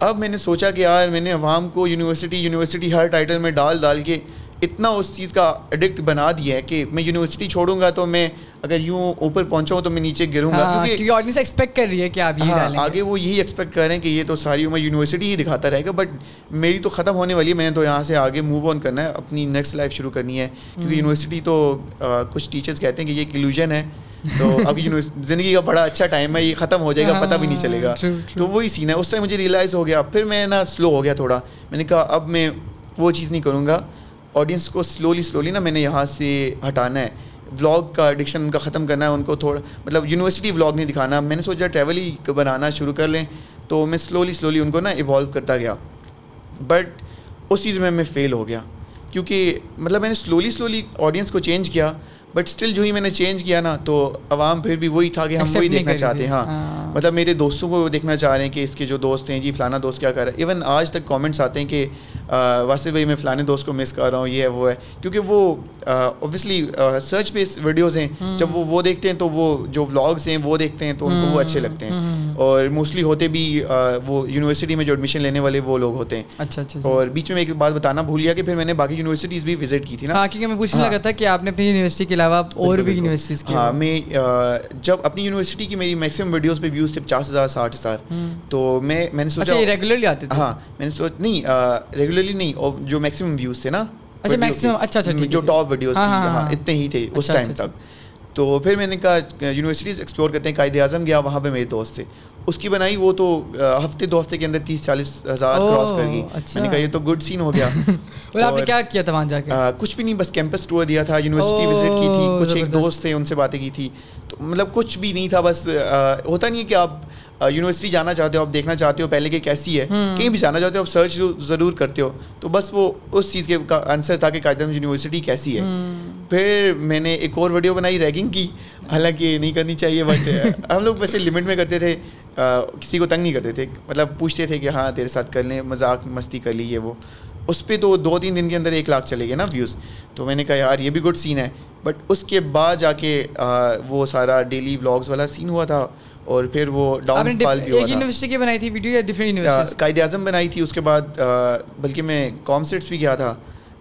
اب میں نے سوچا کہ یار، میں نے عوام کو یونیورسٹی یونیورسٹی ہر ٹائٹل میں ڈال ڈال کے اتنا اس چیز کا ایڈکٹ بنا دیا ہے کہ میں یونیورسٹی چھوڑوں گا تو میں اگر یوں اوپر پہنچاؤں تو میں نیچے گروں گا ہاں، کیونکہ آڈینس ایکسپیکٹ کر رہی ہے کہ آپ یہ ہاں آگے وہ یہی ایکسپیکٹ کر رہے ہیں کہ یہ تو ساری عمر یونیورسٹی ہی دکھاتا رہے گا بٹ میری تو ختم ہونے والی ہے میں نے تو یہاں سے آگے موو آن کرنا ہے اپنی نیکسٹ لائف شروع کرنی ہے۔ کیونکہ یونیورسٹی تو کچھ ٹیچرس کہتے ہیں کہ یہ ایک ایلوژن ہے۔ تو اب (laughs) زندگی کا بڑا اچھا ٹائم ہے یہ ختم ہو جائے گا پتہ بھی نہیں چلے گا۔ تو وہی سین ہے۔ اس ٹائم مجھے ریئلائز ہو گیا پھر میں نا سلو ہو گیا تھوڑا۔ میں نے کہا اب میں وہ چیز نہیں کروں گا۔ آڈینس کو سلولی سلولی نا میں نے یہاں سے ہٹانا ہے۔ ولاگ کا ایڈکشن ان کا ختم کرنا ہے، ان کو تھوڑا مطلب یونیورسٹی ولاگ نہیں دکھانا۔ میں نے سوچا ٹریول ہی بنانا شروع کر لیں۔ تو میں سلولی سلولی ان کو نا ایوالو کرتا گیا۔ بٹ اس چیز میں میں فیل ہو گیا۔ کیونکہ مطلب میں نے سلولی سلولی آڈینس کو چینج کیا بٹ اسٹل جو ہی میں نے چینج کیا نا تو عوام پھر بھی وہی تھا کہ ہم وہی دیکھنا چاہتے ہیں۔ ہاں مطلب میرے دوستوں کو دیکھنا چاہ رہے ہیں کہ اس کے جو دوست ہیں جی فلانا دوست کیا کر رہا ہے؟ ایون آج تک کامنٹس آتے ہیں کہ واسف بھائی میں فلانے دوست کو مس کر رہا ہوں یہ ہے وہ ہے۔ کیونکہ وہ اوبیسلی سرچ بیس ویڈیوز ہیں۔ جب وہ وہ دیکھتے ہیں تو وہ جو ولاگس ہیں وہ دیکھتے ہیں تو ان کو وہ اچھے لگتے ہیں۔ اور موسٹلی ہوتے بھی وہ یونیورسٹی میں جو ایڈمیشن لینے والے وہ لوگ ہوتے ہیں۔ اچھا اچھا اور بیچ میں ایک بات بتانا بھول گیا کہ پھر میں نے باقی یونیورسٹیز بھی وزٹ کی تھی نا۔ ہاں کیونکہ میں پوچھنے لگا تھا کہ آپ نے اپنی یونیورسٹی کے علاوہ اور بھی یونیورسٹیز کی ہاں میں جب اپنی یونیورسٹی کی میری میکسیمم ویڈیوز پہ ویوز تھے پچاس ہزار ساٹھ ہزار۔ تو میں میں نے سوچا ریگولرلی آتے ہاں میں نے سوچ نہیں ریگولرلی نہیں اور جو میکسیمم ویوز تھے نا۔ اچھا میکسیمم اچھا اچھا جو ٹاپ ویڈیوز تھی ہاں اتنے ہی تھے اس ٹائم تک۔ تو پھر میں نے کہا یونیورسٹیز ایکسپلور کرتے ہیں قائد اعظم گیا وہاں پہ میرے دوست تھے۔ اس کی بنائی وہ تو ہفتے دو ہفتے کے اندر تیس چالیس ہزار کراس کر گئی۔ میں نے کہا یہ تو گڈ سین ہو گیا۔ (laughs) اور آپ نے کیا کیا تھا وہاں جا کے؟ کچھ بھی نہیں بس کیمپس ٹور دیا تھا یونیورسٹی وزٹ کی تھی۔ کچھ ایک دوست تھے ان سے باتیں کی تھی۔ تو مطلب کچھ بھی نہیں تھا بس ہوتا نہیں ہے کہ آپ یونیورسٹی جانا چاہتے ہو آپ دیکھنا چاہتے ہو پہلے کہ کیسی ہے کہیں بھی جانا چاہتے ہو آپ سرچ ضرور کرتے ہو۔ تو بس وہ اس چیز کے آنسر تھا کہ قائد یونیورسٹی کیسی ہے۔ پھر میں نے ایک اور ویڈیو بنائی ریگنگ کی۔ حالانکہ نہیں کرنی چاہیے بٹ ہم لوگ ویسے لمٹ میں کرتے تھے کسی کو تنگ نہیں کرتے تھے۔ مطلب پوچھتے تھے کہ ہاں تیرے ساتھ کر لیں مذاق مستی کر لی یہ وہ۔ اس پہ تو دو تین دن کے اندر ایک لاکھ چلے گئے نا ویوز تو میں نے کہا یار یہ بھی گڈ سین ہے۔ بٹ اس کے بعد جا کے وہ سارا ڈیلی ولاگس والا سین ہوا تھا۔ اور پھر وہ ڈاؤن فال بھی ہوا یونیورسٹی کی بنائی تھی ویڈیو یا ڈفرینٹ یونیورسٹی قائد اعظم بنائی تھی اس کے بعد بلکہ میں کامسٹس بھی گیا تھا۔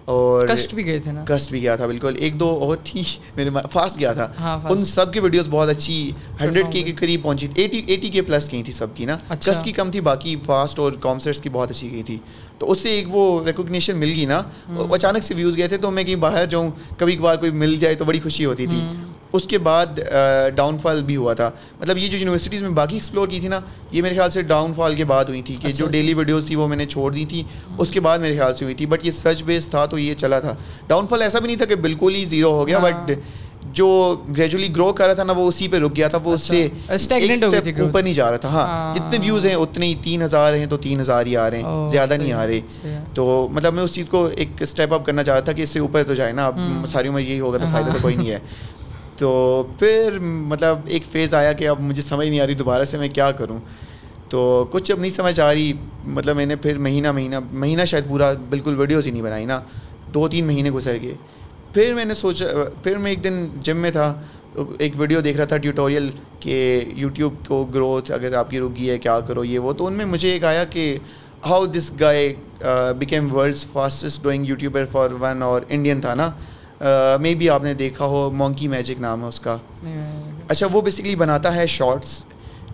اور کسٹ بھی گئے تھے نا؟ کسٹ بھی گیا تھا بالکل۔ ایک دو اور تھی میرے فاسٹ گیا تھا۔ ان سب کی ویڈیوز بہت اچھی ہنڈریڈ کے قریب پہنچی۔ ایٹی ایٹی کے پلس گئی تھی سب کی نا۔ کسٹ کی کم تھی باقی فاسٹ اور کامسٹس کی بہت اچھی گئی تھی۔ تو اس سے ایک وہ ریکوگنیشن مل گئی نا۔ اچانک سے ویوز گئے تھے تو میں کہیں باہر جاؤں کبھی کبھار کوئی مل جائے تو بڑی خوشی ہوتی تھی۔ اس کے بعد ڈاؤن فال بھی ہوا تھا۔ مطلب یہ جو یونیورسٹیز میں باقی ایکسپلور کی تھی نا یہ میرے خیال سے ڈاؤن فال کے بعد ہوئی تھی کہ جو ڈیلی ویڈیوز تھی وہ میں نے چھوڑ دی تھی اس کے بعد میرے خیال سے ہوئی تھی۔ بٹ یہ سچ بیس تھا تو یہ چلا تھا۔ ڈاؤن فال ایسا بھی نہیں تھا کہ بالکل ہی زیرو ہو گیا بٹ جو گریجولی گرو کر رہا تھا نا وہ اسی پہ رک گیا تھا وہ اس سے اوپر نہیں جا رہا تھا۔ ہاں جتنے ویوز ہیں اتنے ہی تین ہزار ہیں تو تین ہزار ہی آ رہے ہیں۔ زیادہ نہیں آ رہے۔ تو مطلب میں اس چیز کو ایک اسٹیپ اپ کرنا چاہ رہا تھا کہ اس سے اوپر تو جائے نا۔ اب ساری عمر یہی ہوگا تو فائدہ تو کوئی نہیں ہے۔ تو پھر مطلب ایک فیز آیا کہ اب مجھے سمجھ نہیں آ رہی دوبارہ سے میں کیا کروں۔ تو کچھ اب نہیں سمجھ آ رہی مطلب میں نے پھر مہینہ مہینہ مہینہ شاید پورا بالکل ویڈیوز ہی نہیں بنائی نا، دو تین مہینے گزر گئے۔ پھر میں نے سوچا، پھر میں ایک دن جم میں تھا، ایک ویڈیو دیکھ رہا تھا ٹیوٹوریل کہ یوٹیوب کو گروتھ اگر آپ کی رکی ہے، کیا کرو، یہ وہ۔ تو ان میں مجھے ایک آیا کہ how this guy became world's fastest growing YouTuber for one اور انڈین تھا نا۔ مے بی آپ نے دیکھا ہو مونکی میجک نام ہے اس کا۔ اچھا وہ بیسکلی بناتا ہے شارٹس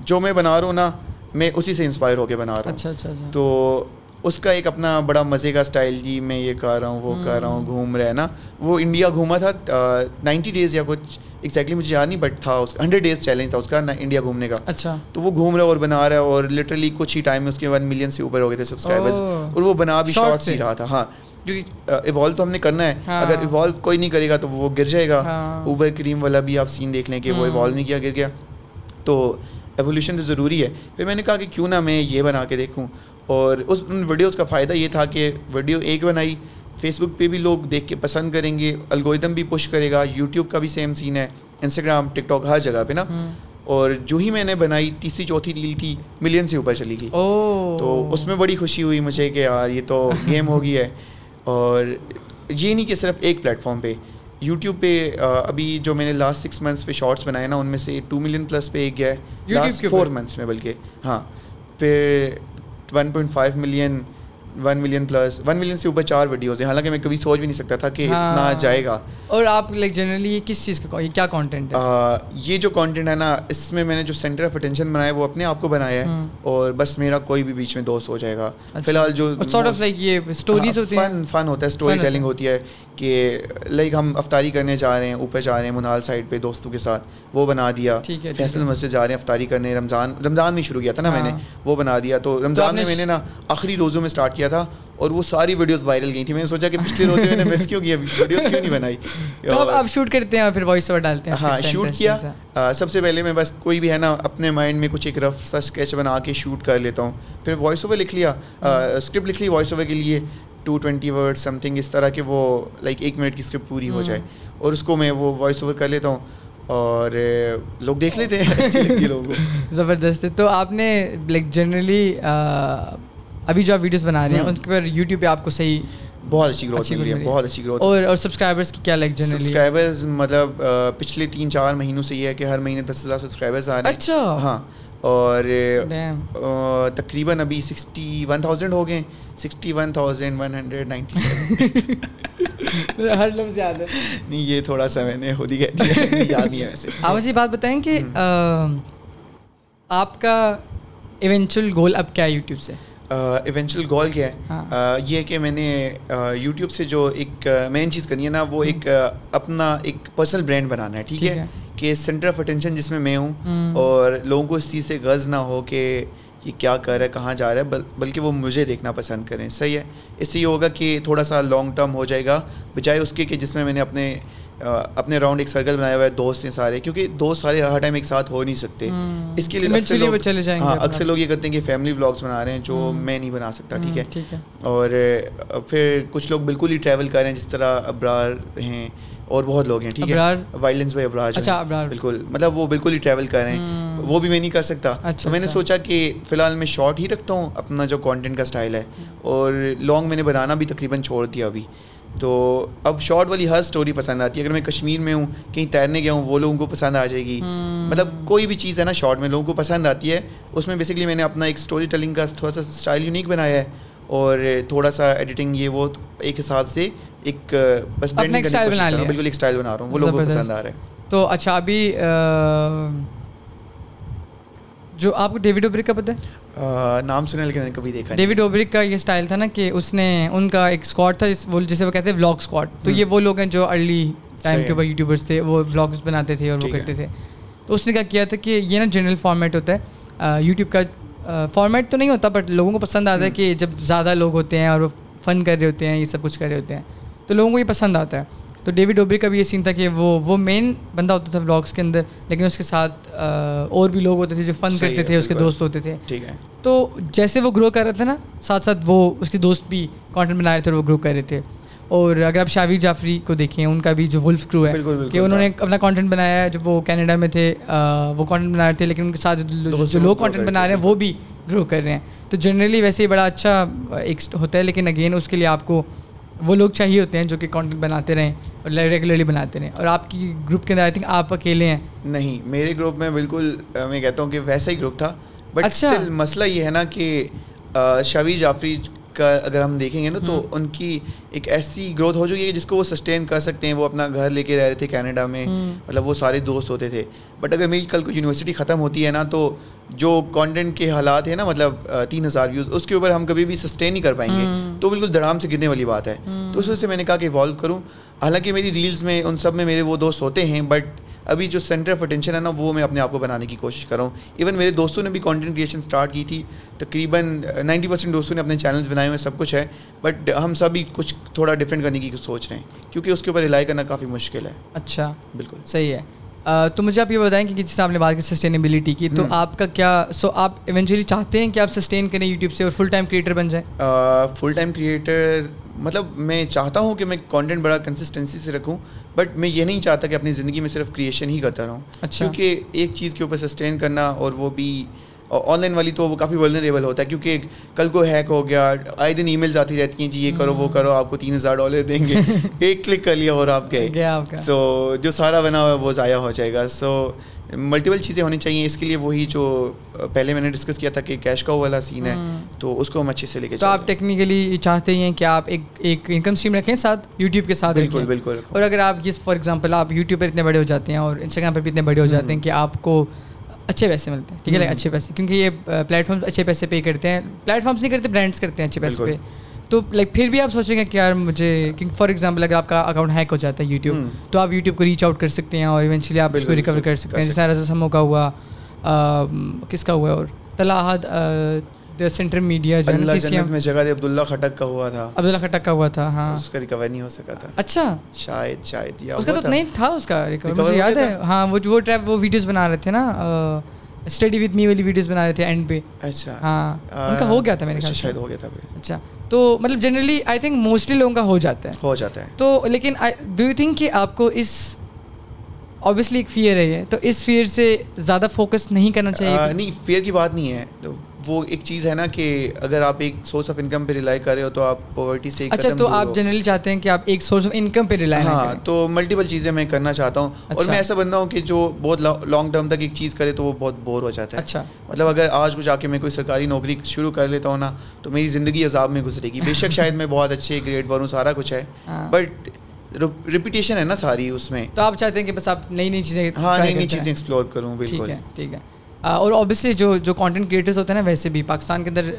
جو میں بنا رہا ہوں نا میں اسی سے انسپائر ہو کے بنا رہا ہوں۔ اچھا اچھا تو اس کا ایک اپنا بڑا مزے کا اسٹائل جی میں یہ کر رہا ہوں وہ کر رہا ہوں گھوم رہا ہے نا۔ وہ انڈیا گھوما تھا نائنٹی ڈیز یا کچھ ایگزیکٹلی مجھے یاد نہیں بٹ تھا اس کا ہنڈریڈ ڈیز چیلنج تھا اس کا انڈیا گھومنے کا۔ اچھا۔ تو وہ گھوم رہا اور بنا رہا ہے اور لٹرلی کچھ ہی ٹائم میں اس کے ون ملین سے اوپر ہو گئے تھے سبسکرائبرز اور وہ بنا بھی شارٹس ہی رہا تھا ہاں۔ کیونکہ ایوالو تو ہم نے کرنا ہے۔ ہاں۔ اگر ایوالو کوئی نہیں کرے گا تو وہ گر جائے گا۔ ہاں۔ اوبر کریم والا بھی آپ سین دیکھ لیں کہ وہ ایوالو نہیں کیا گر گیا۔ تو ایولیوشن تو ضروری ہے۔ پھر میں نے کہا کہ کیوں نہ میں یہ بنا کے دیکھوں۔ اور اس ان ویڈیوز کا فائدہ یہ تھا کہ ویڈیو ایک بنائی۔ فیس بک پہ بھی لوگ دیکھ کے پسند کریں گے۔ الگوریدم بھی پش کرے گا۔ یوٹیوب کا بھی سیم سین ہے۔ انسٹاگرام ٹک ٹاک ہر جگہ پہ نا۔ اور جو ہی میں نے بنائی تیسری چوتھی ریل تھی ملین سے اوپر چلی گئی۔ تو اس میں بڑی خوشی ہوئی مجھے کہ یار یہ تو گیم (laughs) ہو گئی ہے۔ اور یہ نہیں کہ صرف ایک پلیٹ فارم پہ یوٹیوب پہ ابھی جو میں نے لاسٹ سکس منتھس پہ شارٹس بنائے نا ان میں سے ٹو ملین پلس پہ ایک گیا ہے۔ لاسٹ فور منتھس میں بلکہ ہاں۔ پھر one point five million one million plus one million سے اوپر چار ویڈیوز ہیں۔ حالانکہ میں کبھی سوچ بھی نہیں سکتا تھا کہ اتنا ہاں۔ جائے گا۔ اور آپ لائک جنرلی کس چیز کا کیا کانٹینٹ ہے؟ یہ جو کانٹینٹ ہے نا اس میں میں نے جو سینٹر آف اٹینشن بنایا وہ اپنے آپ کو بنایا ہے۔ اور بس میرا کوئی بھی بیچ میں دوست ہو جائے گا۔ اچھا۔ فی الحال جو سارٹ آف لائک یہ اسٹوریز ہوتی ہیں۔ فن فن ہوتا ہے اسٹوری ٹیلنگ ہوتی ہے کہ لائک ہم افطاری کرنے جا رہے ہیں اوپر جا رہے ہیں منال سائڈ پہ دوستوں کے ساتھ۔ وہ بنا دیا۔ فیصل مسجد جا رہے ہیں افطاری کرنے۔ رمضان رمضان میں شروع کیا تھا نا میں نے۔ وہ بنا دیا۔ تو رمضان میں میں نے نا آخری روزوں میں اسٹارٹ کیا تھا اور وہ ساری ویڈیوز وائرل گئی تھی میں نے سوچا کہ پچھلے روزے میں نے مس کیوں کیا؟ ویڈیوز کیوں نہیں بنائی؟ تو آپ شوٹ کرتے ہیں اور پھر وائس اوور ڈالتے ہیں۔ ہاں شوٹ کیا۔ سب سے پہلے میں بس کوئی بھی ہے نا اپنے مائنڈ میں کچھ ایک رف سا اسکیچ بنا کے شوٹ کر لیتا ہوں۔ پھر وائس اوور لکھ لیا۔ اسکرپٹ لکھ لی وائس اوور کے لیے۔ Two twenty word something اس طرح کہ وہ لائک ایک منٹ کی اسکرپٹ پوری ہو جائے۔ اور اس کو میں وہ وائس اوور کر لیتا ہوں۔ اور لوگ دیکھ لیتے ہیں۔ (laughs) لوگوں زبردست۔ تو آپ نے لائک جنرلی ابھی جو آپ ویڈیوز بنا رہے ہیں ان پر یوٹیوب پہ آپ کو صحیح بہت اچھی گروتھ ملی ہے بہت اچھی گروتھ اور اور سبسکرائبرس کی کیا لائک جنرلی سبسکرائبرز مطلب پچھلے تین چار مہینوں سے یہ ہے کہ ہر مہینے دس ہزار سبسکرائبرز آ رہے ہیں۔ اچھا۔ ہاں اور تقریباً ابھی سکسٹی ون تھاؤزینڈ ہو گئے sixty one thousand one hundred ninety ہر لفظ یاد ہے۔ نہیں یہ تھوڑا سا میں نے خود ہی کہہ دیا یاد نہیں ہے ویسے۔ آپ مجھے بات بتائیں کہ آپ کا ایونچوئل گول اب کیا ہے یوٹیوب سے؟ ایونچوئل گول کیا ہے. یہ ہے کہ میں نے یوٹیوب سے جو ایک مین چیز کرنی ہے نا وہ ایک اپنا ایک پرسنل برانڈ بنانا ہے ٹھیک ہے؟ کہ سینٹر آف اٹینشن جس میں میں ہوں اور لوگوں کو اس چیز سے غرض نہ ہو کہ یہ کیا کر رہا ہے کہاں جا رہا ہے بلکہ وہ مجھے دیکھنا پسند کریں صحیح ہے؟ اس سے یہ ہوگا کہ تھوڑا سا لانگ ٹرم ہو جائے گا بجائے اس کے کہ جس میں میں نے اپنے اپنے راؤنڈ ایک سرکل بنایا ہوا ہے دوست ہیں سارے کیونکہ دوست سارے ہر ٹائم ایک ساتھ ہو نہیں سکتے۔ اس کے لیے ہاں اکثر لوگ یہ کرتے ہیں کہ فیملی بلاگس بنا رہے ہیں جو میں نہیں بنا سکتا ٹھیک ہے؟ اور پھر کچھ لوگ بالکل ہی ٹریول کر رہے ہیں جس طرح ابرار ہیں اور بہت لوگ ہیں ٹھیک ہے؟ وائلنس بھائی ابراج بالکل۔ مطلب وہ بالکل ہی ٹریول کر رہے ہیں۔ وہ بھی میں نہیں کر سکتا۔ تو میں نے سوچا کہ فی الحال میں شارٹ ہی رکھتا ہوں اپنا جو کانٹینٹ کا اسٹائل ہے۔ اور لانگ میں نے بنانا بھی تقریباً چھوڑ دیا ابھی۔ تو اب شارٹ والی ہر اسٹوری پسند آتی ہے۔ اگر میں کشمیر میں ہوں کہیں تیرنے گیا ہوں وہ لوگوں کو پسند آ جائے گی۔ مطلب کوئی بھی چیز ہے نا شارٹ میں لوگوں کو پسند آتی ہے۔ اس میں بیسکلی میں نے اپنا ایک اسٹوری ٹیلنگ کا تھوڑا سا اسٹائل یونیک بنایا ہے۔ اور تھوڑا سا ایڈیٹنگ یہ وہ ایک حساب سے ایک بس بالکل ایک اسٹائل بنا رہا ہوں۔ وہ لوگوں کو پسند آ رہا ہے۔ تو اچھا ابھی جو آپ کو ڈیوڈ اوبرک کا پتہ ہے؟ نام سنا لیکن کبھی دیکھا ڈیوڈ اوبرک کا یہ اسٹائل تھا نا کہ اس نے ان کا ایک اسکواڈ تھا وہ جسے وہ کہتے ہیں ولاگ اسکواڈ تو یہ وہ لوگ ہیں جو ارلی ٹائم کے اوپر یوٹیوبرس تھے وہ ولاگس بناتے تھے اور وہ کرتے تھے۔ تو اس نے کیا کیا تھا کہ یہ نا جنرل فارمیٹ ہوتا ہے۔ یوٹیوب کا فارمیٹ تو نہیں ہوتا بٹ لوگوں کو پسند آتا ہے کہ جب زیادہ لوگ ہوتے ہیں اور وہ فن کر رہے ہوتے ہیں یہ سب کچھ کر رہے ہوتے ہیں۔ تو لوگوں کو یہ پسند آتا ہے۔ تو ڈیوڈ ڈوبری کا بھی یہ سین تھا کہ وہ وہ مین بندہ ہوتا تھا بلاگس کے اندر لیکن اس کے ساتھ اور بھی لوگ ہوتے تھے جو فن کرتے تھے اس کے دوست ہوتے تھے۔ ٹھیک ہے۔ تو جیسے وہ گرو کر رہے تھے نا ساتھ ساتھ وہ اس کے دوست بھی کانٹینٹ بنا رہے تھے اور وہ گرو کر رہے تھے۔ اور اگر آپ شاویر جعفری کو دیکھیں ان کا بھی جو ولف کرو ہے کہ انہوں نے اپنا کانٹینٹ بنایا ہے۔ جب وہ کینیڈا میں تھے وہ کانٹینٹ بنا رہے تھے لیکن ان کے ساتھ جو لوگ کانٹینٹ بنا رہے ہیں وہ بھی گرو کر رہے ہیں۔ تو جنرلی ویسے ہی بڑا اچھا ایک ہوتا ہے لیکن اگین اس کے لیے آپ کو وہ لوگ چاہیے ہوتے ہیں جو کہ کانٹینٹ بناتے رہیں اور ریگولرلی بناتے رہیں۔ اور آپ کی گروپ کے اندر آئی تھنک آپ اکیلے ہیں۔ نہیں میرے گروپ میں بالکل میں کہتا ہوں کہ ویسا ہی گروپ تھا۔ بٹ اچھا۔ مسئلہ یہ ہے نا کہ شوی جعفری کا اگر ہم دیکھیں گے نا تو ان کی ایک ایسی گروتھ ہو چکی ہے جس کو وہ سسٹین کر سکتے ہیں وہ اپنا گھر لے کے رہ رہے تھے کینیڈا میں۔ مطلب وہ سارے دوست ہوتے تھے۔ بٹ اگر میری کل کو یونیورسٹی ختم ہوتی ہے نا تو جو کانٹینٹ کے حالات ہیں نا مطلب تین ہزار ویوز اس کے اوپر ہم کبھی بھی سسٹین نہیں کر پائیں گے۔ تو بالکل دڑام سے گرنے والی بات ہے۔ تو اس وجہ سے میں نے کہا کہ ایوالو کروں۔ حالانکہ میری ریلس میں ان سب میں میرے وہ دوست ہوتے ہیں بٹ ابھی جو سینٹر آف اٹینشن ہے نا وہ میں اپنے آپ کو بنانے کی کوشش کر رہا ہوں۔ ایون میرے دوستوں نے بھی کانٹینٹ کریشن اسٹارٹ کی تھی۔ تقریباً نائنٹی پرسینٹ دوستوں نے اپنے چینلز بنائے ہوئے سب کچھ ہے۔ بٹ ہم سبھی کچھ تھوڑا ڈفرینٹ کرنے کی سوچ رہے ہیں۔ کیونکہ اس کے اوپر ریلائی کرنا کافی مشکل ہے۔ اچھا۔ بالکل۔ صحیح ہے۔ تو مجھے آپ یہ بتائیں کہ جس آپ نے بات کی سسٹینیبلٹی کی تو آپ کا کیا سو آپ ایونچولی چاہتے ہیں کہ آپ سسٹین کریں یوٹیوب سے اور فل ٹائم کریٹر بن جائیں؟ فل ٹائم کریٹر مطلب میں چاہتا ہوں کہ میں کانٹینٹ بڑا کنسسٹنسی سے رکھوں بٹ میں یہ نہیں چاہتا کہ اپنی زندگی میں صرف کریشن ہی کرتا رہوں۔ اچھا۔ کیونکہ ایک چیز کے اوپر سسٹین کرنا اور وہ بھی آن لائن والی تو وہ کافی ولنریبل ہوتا ہے کیونکہ کل کو ہیک ہو گیا آئے دن ای میلز آتی رہتی ہیں جی یہ کرو وہ کرو آپ کو تین ہزار ڈالر دیں گے۔ (laughs) ایک کلک کر لیا اور آپ گئے۔ سو جو سارا بنا ہوا ہے وہ ضائع ہو جائے گا۔ سو ملٹیپل چیزیں ہونی چاہیے اس کے لیے وہی جو پہلے میں نے ڈسکس کیا تھا کہ کیش کا والا سین ہے تو اس کو ہم اچھے سے لے کے تو آپ ٹیکنیکلی چاہتے ہیں کہ آپ ایک ایک انکم اسٹریم رکھیں ساتھ یوٹیوب کے ساتھ بالکل بالکل اور اگر آپ جس فار ایگزامپل آپ یوٹیوب پر اتنے بڑے ہو جاتے ہیں اور انسٹاگرام پر بھی اتنے بڑے ہو جاتے ہیں کہ آپ کو اچھے پیسے ملتے ہیں ٹھیک ہے اچھے پیسے کیونکہ یہ پلیٹ فارمس اچھے پیسے پے کرتے ہیں۔ پلیٹ فارمس نہیں کرتے برانڈس کرتے ہیں اچھے پیسے پہ تو لائک پھر بھی آپ سوچیں گے کہ یار مجھے فار ایگزامپل اگر آپ کا اکاؤنٹ ہیک ہو جاتا ہے یوٹیوب تو آپ یوٹیوب کو ریچ آؤٹ کر سکتے ہیں اور ایونچولی آپ اس کو ریکور کر سکتے ہیں۔ جیسے رضا سمو کا ہوا کس کا ہوا ہے اور؟ طلاحت سینٹر میڈیا جو میں جگہ عبداللہ خٹک کا ہوا تھا۔ عبداللہ خٹک کا ہوا تھا ہاں۔ اس کا ریکور نہیں ہو سکا تھا۔ اچھا۔ شاید شاید اس کا تو نہیں تھا اس کا ریکور مجھے یاد ہے۔ ہاں وہ وہ ٹریپ وہ ویڈیوز بنا رہے تھے نا اسٹڈی وتھ می والی ویڈیوز بنا رہے تھے اینڈ پہ اچھا ہاں ان کا ہو گیا تھا میرے خیال شاید ہو گیا تھا اچھا تو مطلب جنرلی آئی تھنک موسٹلی لوگوں کا ہو جاتا ہے ہو جاتا ہے تو لیکن ڈو یو تھنک کہ آپ کو اس اوبیسلی ایک فیئر ہے یہ تو اس فیئر سے زیادہ فوکس نہیں کرنا چاہیے نہیں فیئر کی بات نہیں ہے وہ ایک چیز ہے نا کہ اگر آپ ایک سورس آف انکم پہ ریلائی کر رہے ہو تو آپ پاورٹی سے اچھا تو آپ جنرلی چاہتے ہیں کہ آپ ایک سورس آف انکم پہ ریلائی ہاں تو ملٹیپل چیزیں میں کرنا چاہتا ہوں۔ اور میں ایسا بندہ ہوں کہ جو بہت لانگ ٹرم تک ایک چیز کرے تو وہ بہت بور ہو جاتا ہے۔ اچھا۔ مطلب اگر آج کو جا کے میں کوئی سرکاری نوکری شروع کر لیتا ہوں نا تو میری زندگی عذاب میں گزرے گی۔ بے شک شاید میں بہت اچھے گریڈ پر ہوں سارا کچھ ہے۔ بٹ ریپیٹیشن ہے نا ساری اس میں۔ تو آپ چاہتے ہیں کہ بس آپ نئی نئی چیزیں ہاں نئی نئی چیزیں ایکسپلور کروں بالکل ٹھیک ہے ٹھیک ہے۔ اور اوبیسلی جو جو کانٹینٹ کریٹرس ہوتے ہیں نا ویسے بھی پاکستان کے اندر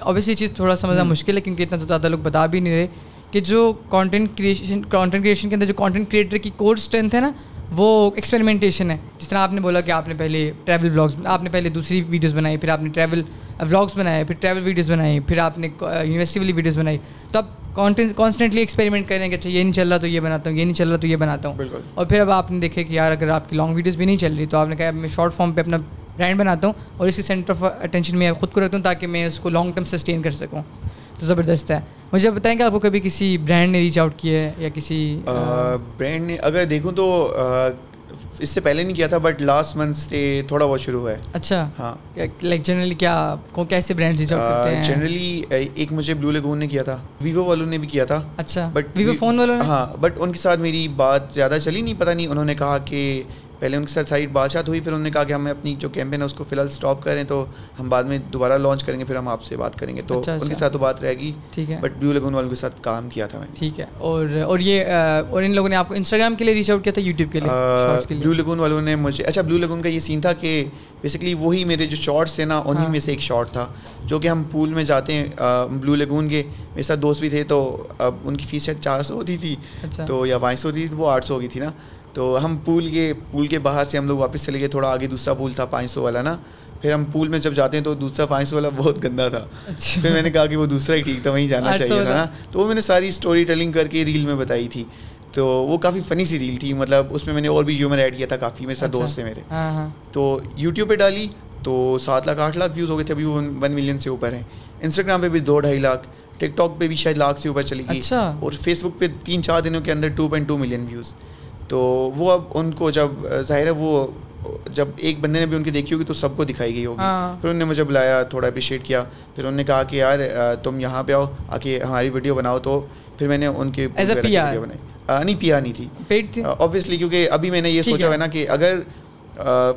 اوبیسلی چیز تھوڑا سمجھنا مشکل ہے کیونکہ اتنا تو زیادہ لوگ بتا بھی نہیں رہے کہ جو کانٹینٹ کریشن کانٹینٹ کریشن کے اندر جو کانٹینٹ کریٹر کی کور اسٹرینتھ ہے نا وہ ایکسپیریمنٹیشن ہے۔ جس طرح آپ نے بولا کہ آپ نے پہلے ٹریول بلاگس آپ نے پہلے دوسری ویڈیوز بنائی پھر آپ نے ٹریول بلاگس بنائے پھر ٹریول ویڈیوز بنائی پھر آپ نے یونیورسٹی والی ویڈیوز بنائی۔ تو آپ کانسٹنٹلی ایکسپیریمنٹ کریں کہ اچھا یہ نہیں چل رہا تو یہ بناتا ہوں یہ نہیں چل رہا تو یہ بناتا ہوں۔ اور پھر اب آپ نے دیکھے کہ یار اگر آپ کی لانگ ویڈیوز بھی نہیں چل رہی تو آپ نے کہا میں شارٹ فارم پہ اپنا برانڈ بناتا ہوں اور اس کی سینٹر آف اٹینشن میں خود کو رکھتا ہوں تاکہ میں اس کو لانگ ٹرم سسٹین کر سکوں۔ تو زبردست ہے۔ مجھے بتائیں کہ آپ کو کبھی کسی برانڈ نے ریچ آؤٹ کیا ہے یا کسی برانڈ نے اگر دیکھوں تو اس سے پہلے نہیں کیا تھا بٹ لاسٹ منتھ سے تھوڑا بہت شروع ہوا ہے۔ اچھا۔ ہاں۔ لائک جنرلی کیا کو کیسے برانڈ ریچ آؤٹ کرتے ہیں؟ جنرلی ایک مجھے بلو لیگون نے کیا تھا۔ ویوو والوں نے بھی کیا تھا۔ اچھا۔ بٹ ویوو فون والوں نے؟ ہاں بٹ ان کے ساتھ میری بات زیادہ چلی نہیں پتہ نہیں انہوں نے کہا کہ پہلے ان کے ساتھ سائڈ بات چات ہوئی پھر انہوں نے کہا کہ ہم اپنی جو کیمپین ہے اس کو فی الحال اسٹاپ کریں تو ہم بعد میں دوبارہ لانچ کریں گے پھر ہم آپ سے بات کریں گے۔ تو ان کے ساتھ تو بات رہے گی ٹھیک ہے۔ بٹ بلو لیگون والوں کے ساتھ کام کیا تھا میں نے۔ ٹھیک ہے۔ اور اور یہ اور ان لوگوں نے آپ کو انسٹاگرام کے لیے ریچ آؤٹ کیا تھا یوٹیوب کے لیے؟ بلو لیگون والوں نے مجھے اچھا بلو لیگون کا یہ سین تھا کہ بیسکلی وہی میرے جو شارٹس تھے نا انہیں میں سے ایک شارٹ تھا جو کہ ہم پول میں جاتے ہیں بلو لیگون کے۔ میرے ساتھ دوست بھی تھے تو اب ان کی فیس شاید چار سو ہوتی تھی تو یا پانچ سو ہوتی تھی وہ آٹھ سو ہو گئی تھی نا۔ تو ہم پول کے پول کے باہر سے ہم لوگ واپس چلے گئے تھوڑا آگے دوسرا پول تھا پانچ سو والا نا۔ پھر ہم پول میں جب جاتے ہیں تو دوسرا پانچ سو والا بہت گندا تھا۔ پھر میں نے کہا کہ وہ دوسرا ہی ٹھیک تھا وہیں جانا چاہیے تھا نا۔ تو وہ میں نے ساری اسٹوری ٹیلنگ کر کے ریل میں بتائی تھی۔ تو وہ کافی فنی سی ریل تھی مطلب اس میں میں نے اور بھی ہیومر ایڈ کیا تھا کافی میرے ساتھ دوست تھے میرے۔ تو یوٹیوب پہ ڈالی تو سات لاکھ آٹھ لاکھ ویوز ہو گئے تھے ابھی وہ ون ملین سے اوپر ہیں۔ انسٹاگرام پہ بھی دو ڈھائی لاکھ ٹک ٹاک پہ بھی شاید لاکھ سے اوپر چلی گئی۔ اور فیس بک پہ تین چار دنوں کے اندر two point two million views تو وہ اب ان کو جب ظاہر ہے وہ جب ایک بندے نے بھی ان کی دیکھی ہوگی تو سب کو دکھائی گئی ہوگی۔ پھر انہوں نے مجھے بلایا تھوڑا اپریشیٹ کیا۔ پھر انہوں نے کہا کہ یار تم یہاں پہ آؤ آ کے ہماری ویڈیو بناؤ تو۔ پھر میں نے ان کے ویڈیو بنائی نہیں پی آر نہیں تھی۔ اوبیسلی کیونکہ ابھی میں نے یہ سوچا ہوا نا کہ اگر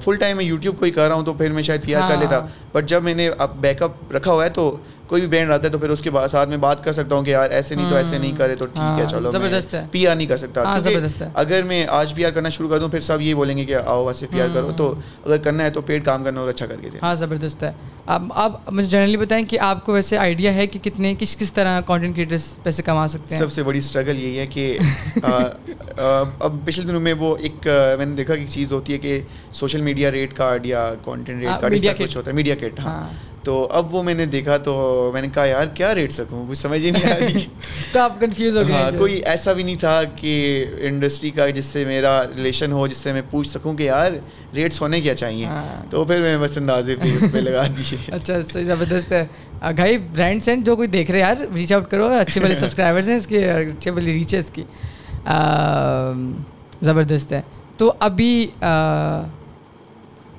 فل ٹائم میں یوٹیوب کو ہی کر رہا ہوں تو پھر میں شاید پی آر کر لیتا۔ بٹ جب میں نے اب بیک اپ رکھا ہوا ہے تو کوئی بھی برانڈ آتا ہے تو پھر اس کے بعد ساتھ میں بات کر سکتا ہوں کہ یار ایسے نہیں تو ایسے نہیں کرے تو ٹھیک ہے ہاں، چلو زبردست ہے۔ پی آر نہیں کر سکتا۔ ہاں،۔ اگر میں آج پی آر کرنا شروع کر دوں پھر سب یہ بولیں گے کہ آؤ ویسے پی آر کرو۔ تو اگر کرنا ہے تو پیڈ کام کرنا اور اچھا کر کے دیں۔ ہاں زبردست ہے۔ اب آپ مجھے جنرلی بتائیں کہ آپ کو ویسے آئیڈیا ہے کہ کتنے کس کس طرح کانٹینٹ کریٹرس پیسے کما سکتے ہیں؟ سب سے بڑی اسٹرگل یہی ہے کہ (laughs) اب پچھلے دنوں میں وہ ایک میں نے دیکھا کہ چیز ہوتی ہے کہ سوشل میڈیا ریٹ کارڈ یا کانٹینٹ ریٹ کارڈ کچھ ہوتا ہے میڈیا کٹ ہاں۔ تو اب وہ میں نے دیکھا تو میں نے کہا یار کیا ریٹ سکوں؟ کچھ سمجھ ہی نہیں آ رہی۔ (laughs) تو آپ کنفیوز ہو گئے ہاں کوئی ایسا بھی نہیں تھا کہ انڈسٹری کا جس سے میرا ریلیشن ہو جس سے میں پوچھ سکوں کہ یار ریٹس ہونے کیا چاہیے؟ تو پھر میں بس اندازے پہ اس پہ لگا دیے۔ (laughs) اچھا زبردست ہے۔ بھائی برانڈس ہیں جو کوئی دیکھ رہے یار ریچ آؤٹ کرو۔ اچھے بڑے سبسکرائبرس (laughs) ہیں اس کے اچھے بڑے ریچز کی۔ زبردست ہے۔ تو ابھی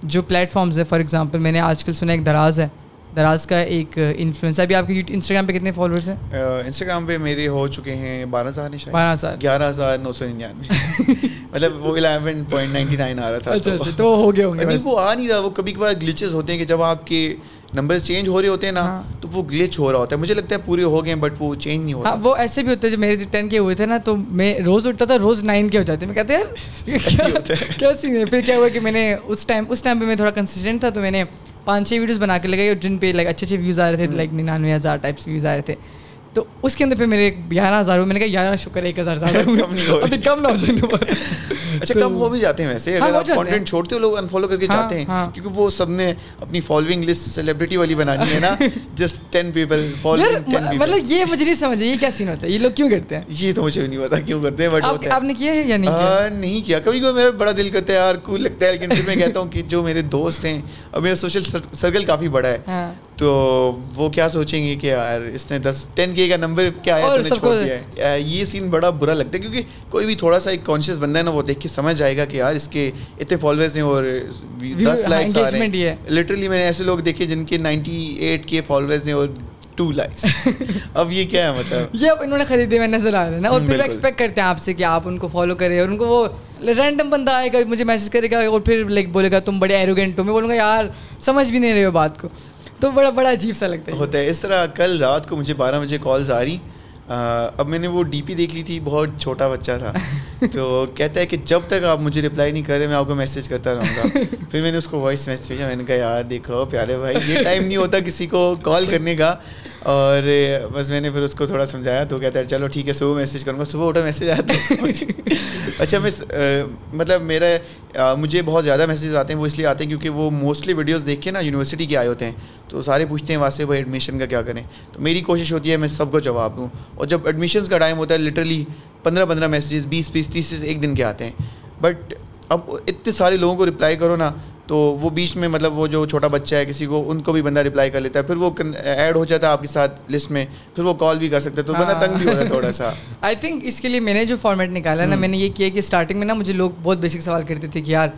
جو پلیٹ فارمز ہے فار ایگزامپل میں نے آج کل سنا ایک دراز ہے۔ دراز کا ایک انفلوئنس ابھی آپ کے انسٹاگرام پہ کتنے فالوورس ہیں؟ انسٹاگرام پہ میرے ہو چکے ہیں بارہ ہزار بارہ ہزار. گیارہ ہزار نو سو ننانوے. مطلب وہ الیون پوائنٹ نائنٹی نائن آ رہا تھا. اچھا اچھا تو ہو گیا ہوں نہیں وہ آ نہیں رہا. وہ کبھی کبھار گلیچز ہوتے ہیں کہ جب آپ کے نمبر چینج ہو رہے ہوتے ہیں نا تو وہ گلیچ ہو رہا ہوتا ہے. مجھے لگتا ہے پورے ہو گئے بٹ وہ چینج نہیں ہوتا ہاں وہ ایسے بھی ہوتے ہیں جب میرے ٹین کے ہوئے تھے نا تو میں روز اٹھتا تھا روز نائن کے ہو جاتے میں کہتے یار کیا سین ہے؟ پھر کیا ہوا کہ میں نے اس ٹائم اس ٹائم پہ میں تھوڑا کنسسٹنٹ تھا تو میں نے پانچ چھ ویڈیوز بنا کے لگائی اور جن پہ لائک اچھے اچھے ویوز آ رہے تھے لائک ننانوے ہزار ٹائپس ویوز آ رہے تھے۔ تو اس کے اندر پھر میرے گیارہ ہزار ہوئے۔ میں نے کہا گیارہ شکر ایک ہزار زیادہ کم نہ ہو جائے اچھا کم ہو بھی جاتے ہیں ویسے اگر آپ کانٹینٹ چھوڑتے ہو لوگ انفالو کر کے جاتے ہیں کیونکہ وہ سب نے اپنی فالوئنگ لسٹ سیلیبریٹی والی بنانی ہے نا جسٹ ٹین پیپل مطلب یہ مجھے نہیں سمجھ یہ کیا سین ہوتا ہے؟ یہ لوگ کیوں کرتے ہیں؟ یہ تو مجھے نہیں پتا کیوں کرتے ہیں بٹ آپ نے کیا ہے یا نہیں نہیں کیا۔ کبھی کبھی میرا بڑا دل کرتا ہے یار کول لگتا ہے لیکن پھر میں کہتا ہوں کہ جو میرے دوست ہیں اور میرا سوشل سرکل کافی بڑا ہے تو وہ کیا سوچیں گے کہ یار اس نے دس ٹین کے کا نمبر کیا آیا تو نے چھوڑ دیا ہے۔ یہ سین بڑا برا لگتا ہے کیونکہ کوئی بھی تھوڑا سا ایک کانشیس بندہ ہے نا وہ دیکھ کے سمجھ جائے گا کہ یار اس کے اتنے فالوورس ہیں اور دس لائکس آ رہے ہیں۔ لٹرلی میں نے ایسے لوگ دیکھے جن کے نائنٹی ایٹ کے فالوورس ہیں اور ٹو لائکس (laughs) اب یہ کیا ہے مطلب؟ یہ اب انہوں نے خریدے ہوئے نظر آ رہے ہیں نا اور پھر ایکسپیکٹ کرتے ہیں آپ سے کہ آپ ان کو فالو کریں اور ان کو وہ رینڈم بندہ آئے گا مجھے میسج کرے گا اور پھر لائک بولے گا تم بڑے ایروگینٹ ہو. میں بولوں گا یار سمجھ بھی نہیں رہے ہو بات کو۔ تو بڑا بڑا عجیب سا لگتا ہے۔ ہوتا ہے۔ اس طرح کل رات کو مجھے بارہ بجے کالز آ رہی۔ اب میں نے وہ ڈی پی دیکھ لی تھی، بہت چھوٹا بچہ تھا۔ تو کہتا ہے کہ جب تک آپ مجھے رپلائی نہیں کر رہے میں آپ کو میسج کرتا رہوں گا۔ پھر میں نے اس کو وائس میسج بھیجا، میں نے کہا، یار دیکھو پیارے بھائی، یہ ٹائم نہیں ہوتا کسی کو کال کرنے کا۔ اور بس میں نے پھر اس کو تھوڑا سمجھایا تو کہتا ہے چلو ٹھیک ہے، صبح میسیج کروں گا، صبح اٹھا میسیج آتا ہے۔ (laughs) اچھا میں مطلب میرا مجھے بہت زیادہ میسیج آتے ہیں، وہ اس لیے آتے ہیں کیونکہ وہ موسٹلی ویڈیوز دیکھ کے نا یونیورسٹی کے آئے ہوتے ہیں۔ تو سارے پوچھتے ہیں وہاں سے وہ ایڈمیشن کا کیا کریں؟ تو میری کوشش ہوتی ہے، میں سب کو جواب دوں۔ اور جب ایڈمیشنس کا ٹائم ہوتا ہے لٹرلی پندرہ پندرہ میسیجز بیس بیس، تیس ایک دن کے آتے ہیں۔ بٹ اب اتنے سارے لوگوں کو رپلائی کرو نا تو وہ بیچ میں مطلب وہ جو چھوٹا بچہ ہے کسی کو ان کو بھی بندہ رپلائی کر لیتا ہے پھر وہ ایڈ ہو جاتا ہے آپ کے ساتھ لسٹ میں پھر وہ کال بھی کر سکتے تو بندہ تنگ بھی ہوتا ہے تھوڑا سا۔ (laughs) آئی تھنک اس کے لیے میں نے جو فارمیٹ نکالا نا میں نے یہ کیا کہ اسٹارٹنگ میں نا مجھے لوگ بہت بیسک سوال کرتے تھے کہ یار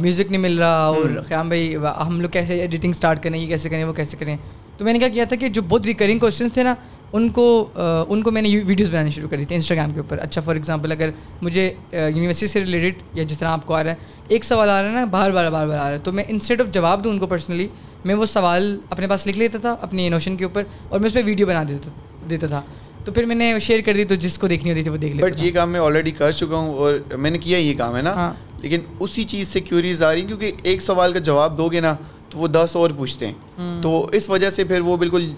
میوزک نہیں مل رہا اور خیام بھائی ہم لوگ کیسے ایڈیٹنگ اسٹارٹ کریں یہ کیسے کریں وہ کیسے کریں؟ تو میں نے کیا کیا تھا کہ جو بہت ریکرنگ کوشچنس تھے نا ان کو ان کو میں نے ویڈیوز بنانی شروع کر دی تھی انسٹاگرام کے اوپر. اچھا فار ایگزامپل اگر مجھے یونیورسٹی سے ریلیٹڈ یا جس طرح آپ کو آ رہا ہے ایک سوال آ رہا ہے نا بار بار بار بار آ رہا ہے تو میں انسٹیڈ آف جواب دوں ان کو پرسنلی میں وہ سوال اپنے پاس لکھ لیتا تھا اپنی نوشن کے اوپر اور میں اس پہ ویڈیو بنا دیتا دیتا تھا. تو پھر میں نے شیئر کر دی تو جس کو دیکھنی ہوتی تھی وہ دیکھ لیتا بٹ یہ کام میں آلریڈی کر چکا ہوں اور میں نے کیا یہ کام ہے نا؟ لیکن اسی چیز سے کیوریز آ رہی کیونکہ ایک سوال کا جواب دو گے نا تو وہ دس اور پوچھتے ہیں۔ تو اس وجہ سے پھر وہ بالکل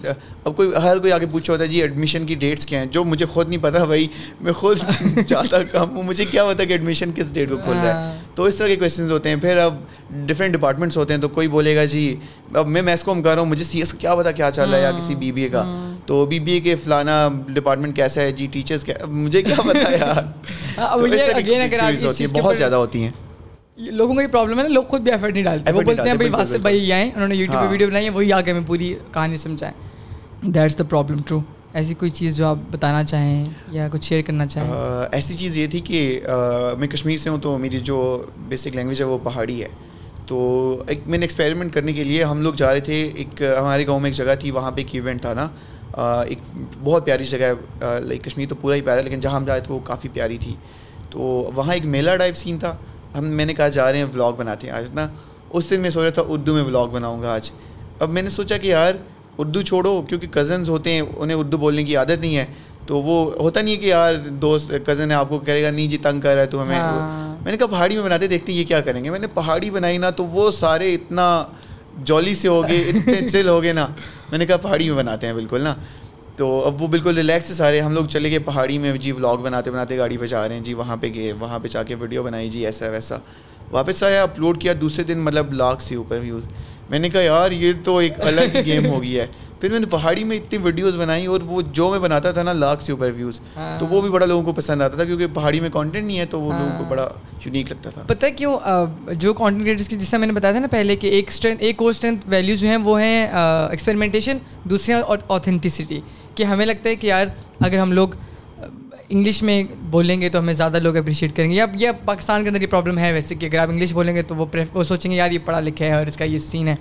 اب کوئی ہر کوئی آگے پوچھا ہوتا ہے جی ایڈمیشن کی ڈیٹس کیا ہیں؟ جو مجھے خود نہیں پتا بھائی میں خود (laughs) جاتا کام ہوں۔ مجھے کیا پتا کہ ایڈمیشن کس ڈیٹ کو کھل رہا ہے۔ تو اس طرح کے کوشچنز ہوتے ہیں۔ پھر اب ڈفرینٹ ڈپارٹمنٹس ہوتے ہیں۔ تو کوئی بولے گا جی اب میں میس کوم کر رہا ہوں مجھے سی ایس کا کیا پتا کیا چل رہا ہے یا کسی بی بی اے کا۔ تو بی بی اے کے فلانا ڈپارٹمنٹ کیسا ہے؟ جی ٹیچرس کیا مجھے کیا پتا (laughs) یار۔ بہت زیادہ ہوتی ہیں۔ لوگوں کو یہ پرابلم ہے نا لوگ خود بھی ایفرٹ نہیں ڈالتے۔ وہ بولتے ہیں بھائی وہاں سے بھائی آئیں انہوں نے یوٹیوب پہ ویڈیو بنائی ہے وہی آ کے ہمیں پوری کہانی سمجھائیں۔ دیٹس دا پرابلم ٹرو ایسی کوئی چیز جو آپ بتانا چاہیں یا کچھ شیئر کرنا چاہیں۔ ایسی چیز یہ تھی کہ میں کشمیر سے ہوں تو میری جو بیسک لینگویج ہے وہ پہاڑی ہے۔ تو ایک میں نے ایکسپیریمنٹ کرنے کے لیے ہم لوگ جا رہے تھے ایک ہمارے گاؤں میں ایک جگہ تھی وہاں پہ ایک ایونٹ تھا نا۔ ایک بہت پیاری جگہ ہے۔ لائک کشمیر تو پورا ہی پیارا ہے لیکن جہاں ہم جا رہے تھے وہ کافی پیاری تھی۔ تو وہاں ایک میلہ ٹائپ سین تھا۔ ہم میں نے کہا جا رہے ہیں ولاگ بناتے ہیں۔ آج نا اس دن میں سوچ رہا تھا اردو میں ولاگ بناؤں گا آج۔ اب میں نے سوچا کہ یار اردو چھوڑو کیونکہ کزنس ہوتے ہیں انہیں اردو بولنے کی عادت نہیں ہے۔ تو وہ ہوتا نہیں ہے کہ یار دوست کزن ہے آپ کو کرے گا نہیں جی تنگ کر رہا ہے تو ہمیں ہاں۔ میں نے کہا پہاڑی میں بناتے دیکھتے ہیں یہ کیا کریں گے۔ میں نے پہاڑی بنائی نا تو وہ سارے اتنا جولی سے ہو گئے اتنے (laughs) چل ہو گئے نا۔ میں نے کہا پہاڑی میں بناتے ہیں بالکل نا۔ تو اب وہ بالکل ریلیکس سارے۔ ہم لوگ چلے گئے پہاڑی میں۔ جی ولاگ بناتے بناتے گاڑی پہ جا رہے ہیں۔ جی وہاں پہ گئے وہاں پہ جا کے ویڈیو بنائی۔ جی ایسا ویسا۔ واپس آیا اپلوڈ کیا۔ دوسرے دن مطلب لاکھ سے اوپر ویوز میں نے کہا یار یہ تو ایک الگ گیم ہو گیا ہے۔ (laughs) پھر میں نے پہاڑی میں اتنی ویڈیوز بنائی اور وہ جو میں بناتا تھا نا لاکھ سے اوپر ویوز تو وہ بھی بڑا لوگوں کو پسند آتا تھا کیونکہ پہاڑی میں کانٹینٹ نہیں ہے تو وہ لوگوں کو بڑا یونیک لگتا تھا۔ پتہ کیوں؟ جو کانٹینٹ کریٹرس کی جس سے میں نے بتایا تھا نا پہلے کہ ایک اسٹرینتھ ایک اور اسٹرینتھ ویلیوز جو ہیں وہ ہیں ایکسپیریمنٹیشن دوسری اوتھینٹیسٹی کہ ہمیں لگتا ہے کہ یار اگر ہم لوگ انگلش میں بولیں گے تو ہمیں زیادہ لوگ اپریشیٹ کریں گے یا یہ پاکستان کے اندر یہ پرابلم ہے ویسے کہ اگر آپ انگلش بولیں گے تو وہ وہ سوچیں گے یار یہ پڑھا لکھا ہے اور اس کا یہ سین ہے۔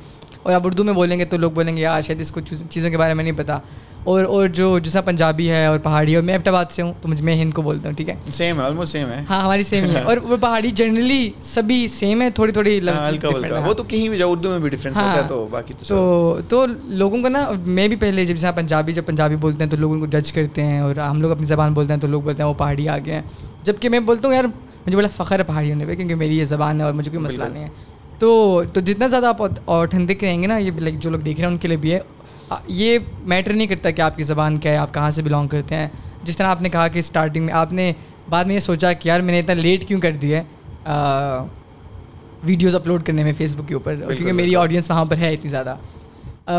اور آپ اردو میں بولیں گے تو لوگ بولیں گے یار شاید اس کو چیزوں کے بارے میں نہیں پتا. اور اور جو جیسا پنجابی ہے اور پہاڑی ہے اور میں آباد سے ہوں تو مجھے میں ہند کو بولتا ہوں ٹھیک ہے؟ سیم ہے آلموسٹ سیم ہے۔ ہاں ہماری سیم ہے۔ اور وہ پہاڑی جنرلی سبھی سیم ہے تھوڑی تھوڑی وہ تو کہیں بھی جاؤ اردو میں بھی ڈفرینس ہوتا ہے ہاں۔ تو باقی تو تو لوگوں کو نا میں بھی پہلے جب جیسا پنجابی جب پنجابی بولتے ہیں تو لوگ ان کو جج کرتے ہیں اور ہم لوگ اپنی زبان بولتے ہیں تو لوگ بولتے ہیں وہ پہاڑی آ گئے ہیں۔ جبکہ میں بولتا ہوں یار مجھے بڑا فخر ہے پہاڑی ہونے پہ کیونکہ میری یہ زبان ہے اور مجھے کوئی مسئلہ نہیں ہے۔ تو تو جتنا زیادہ آپ اوتھینٹک رہیں گے نا یہ لائک جو لوگ دیکھ رہے ہیں ان کے لیے بھی ہے۔ یہ میٹر نہیں کرتا کہ آپ کی زبان کیا ہے آپ کہاں سے بلانگ کرتے ہیں۔ جس طرح آپ نے کہا کہ اسٹارٹنگ میں آپ نے بعد میں یہ سوچا کہ یار میں نے اتنا لیٹ کیوں کر دیا ہے؟ ویڈیوز اپلوڈ کرنے میں فیس بک کے اوپر کیونکہ میری آڈینس وہاں پر ہے اتنی زیادہ۔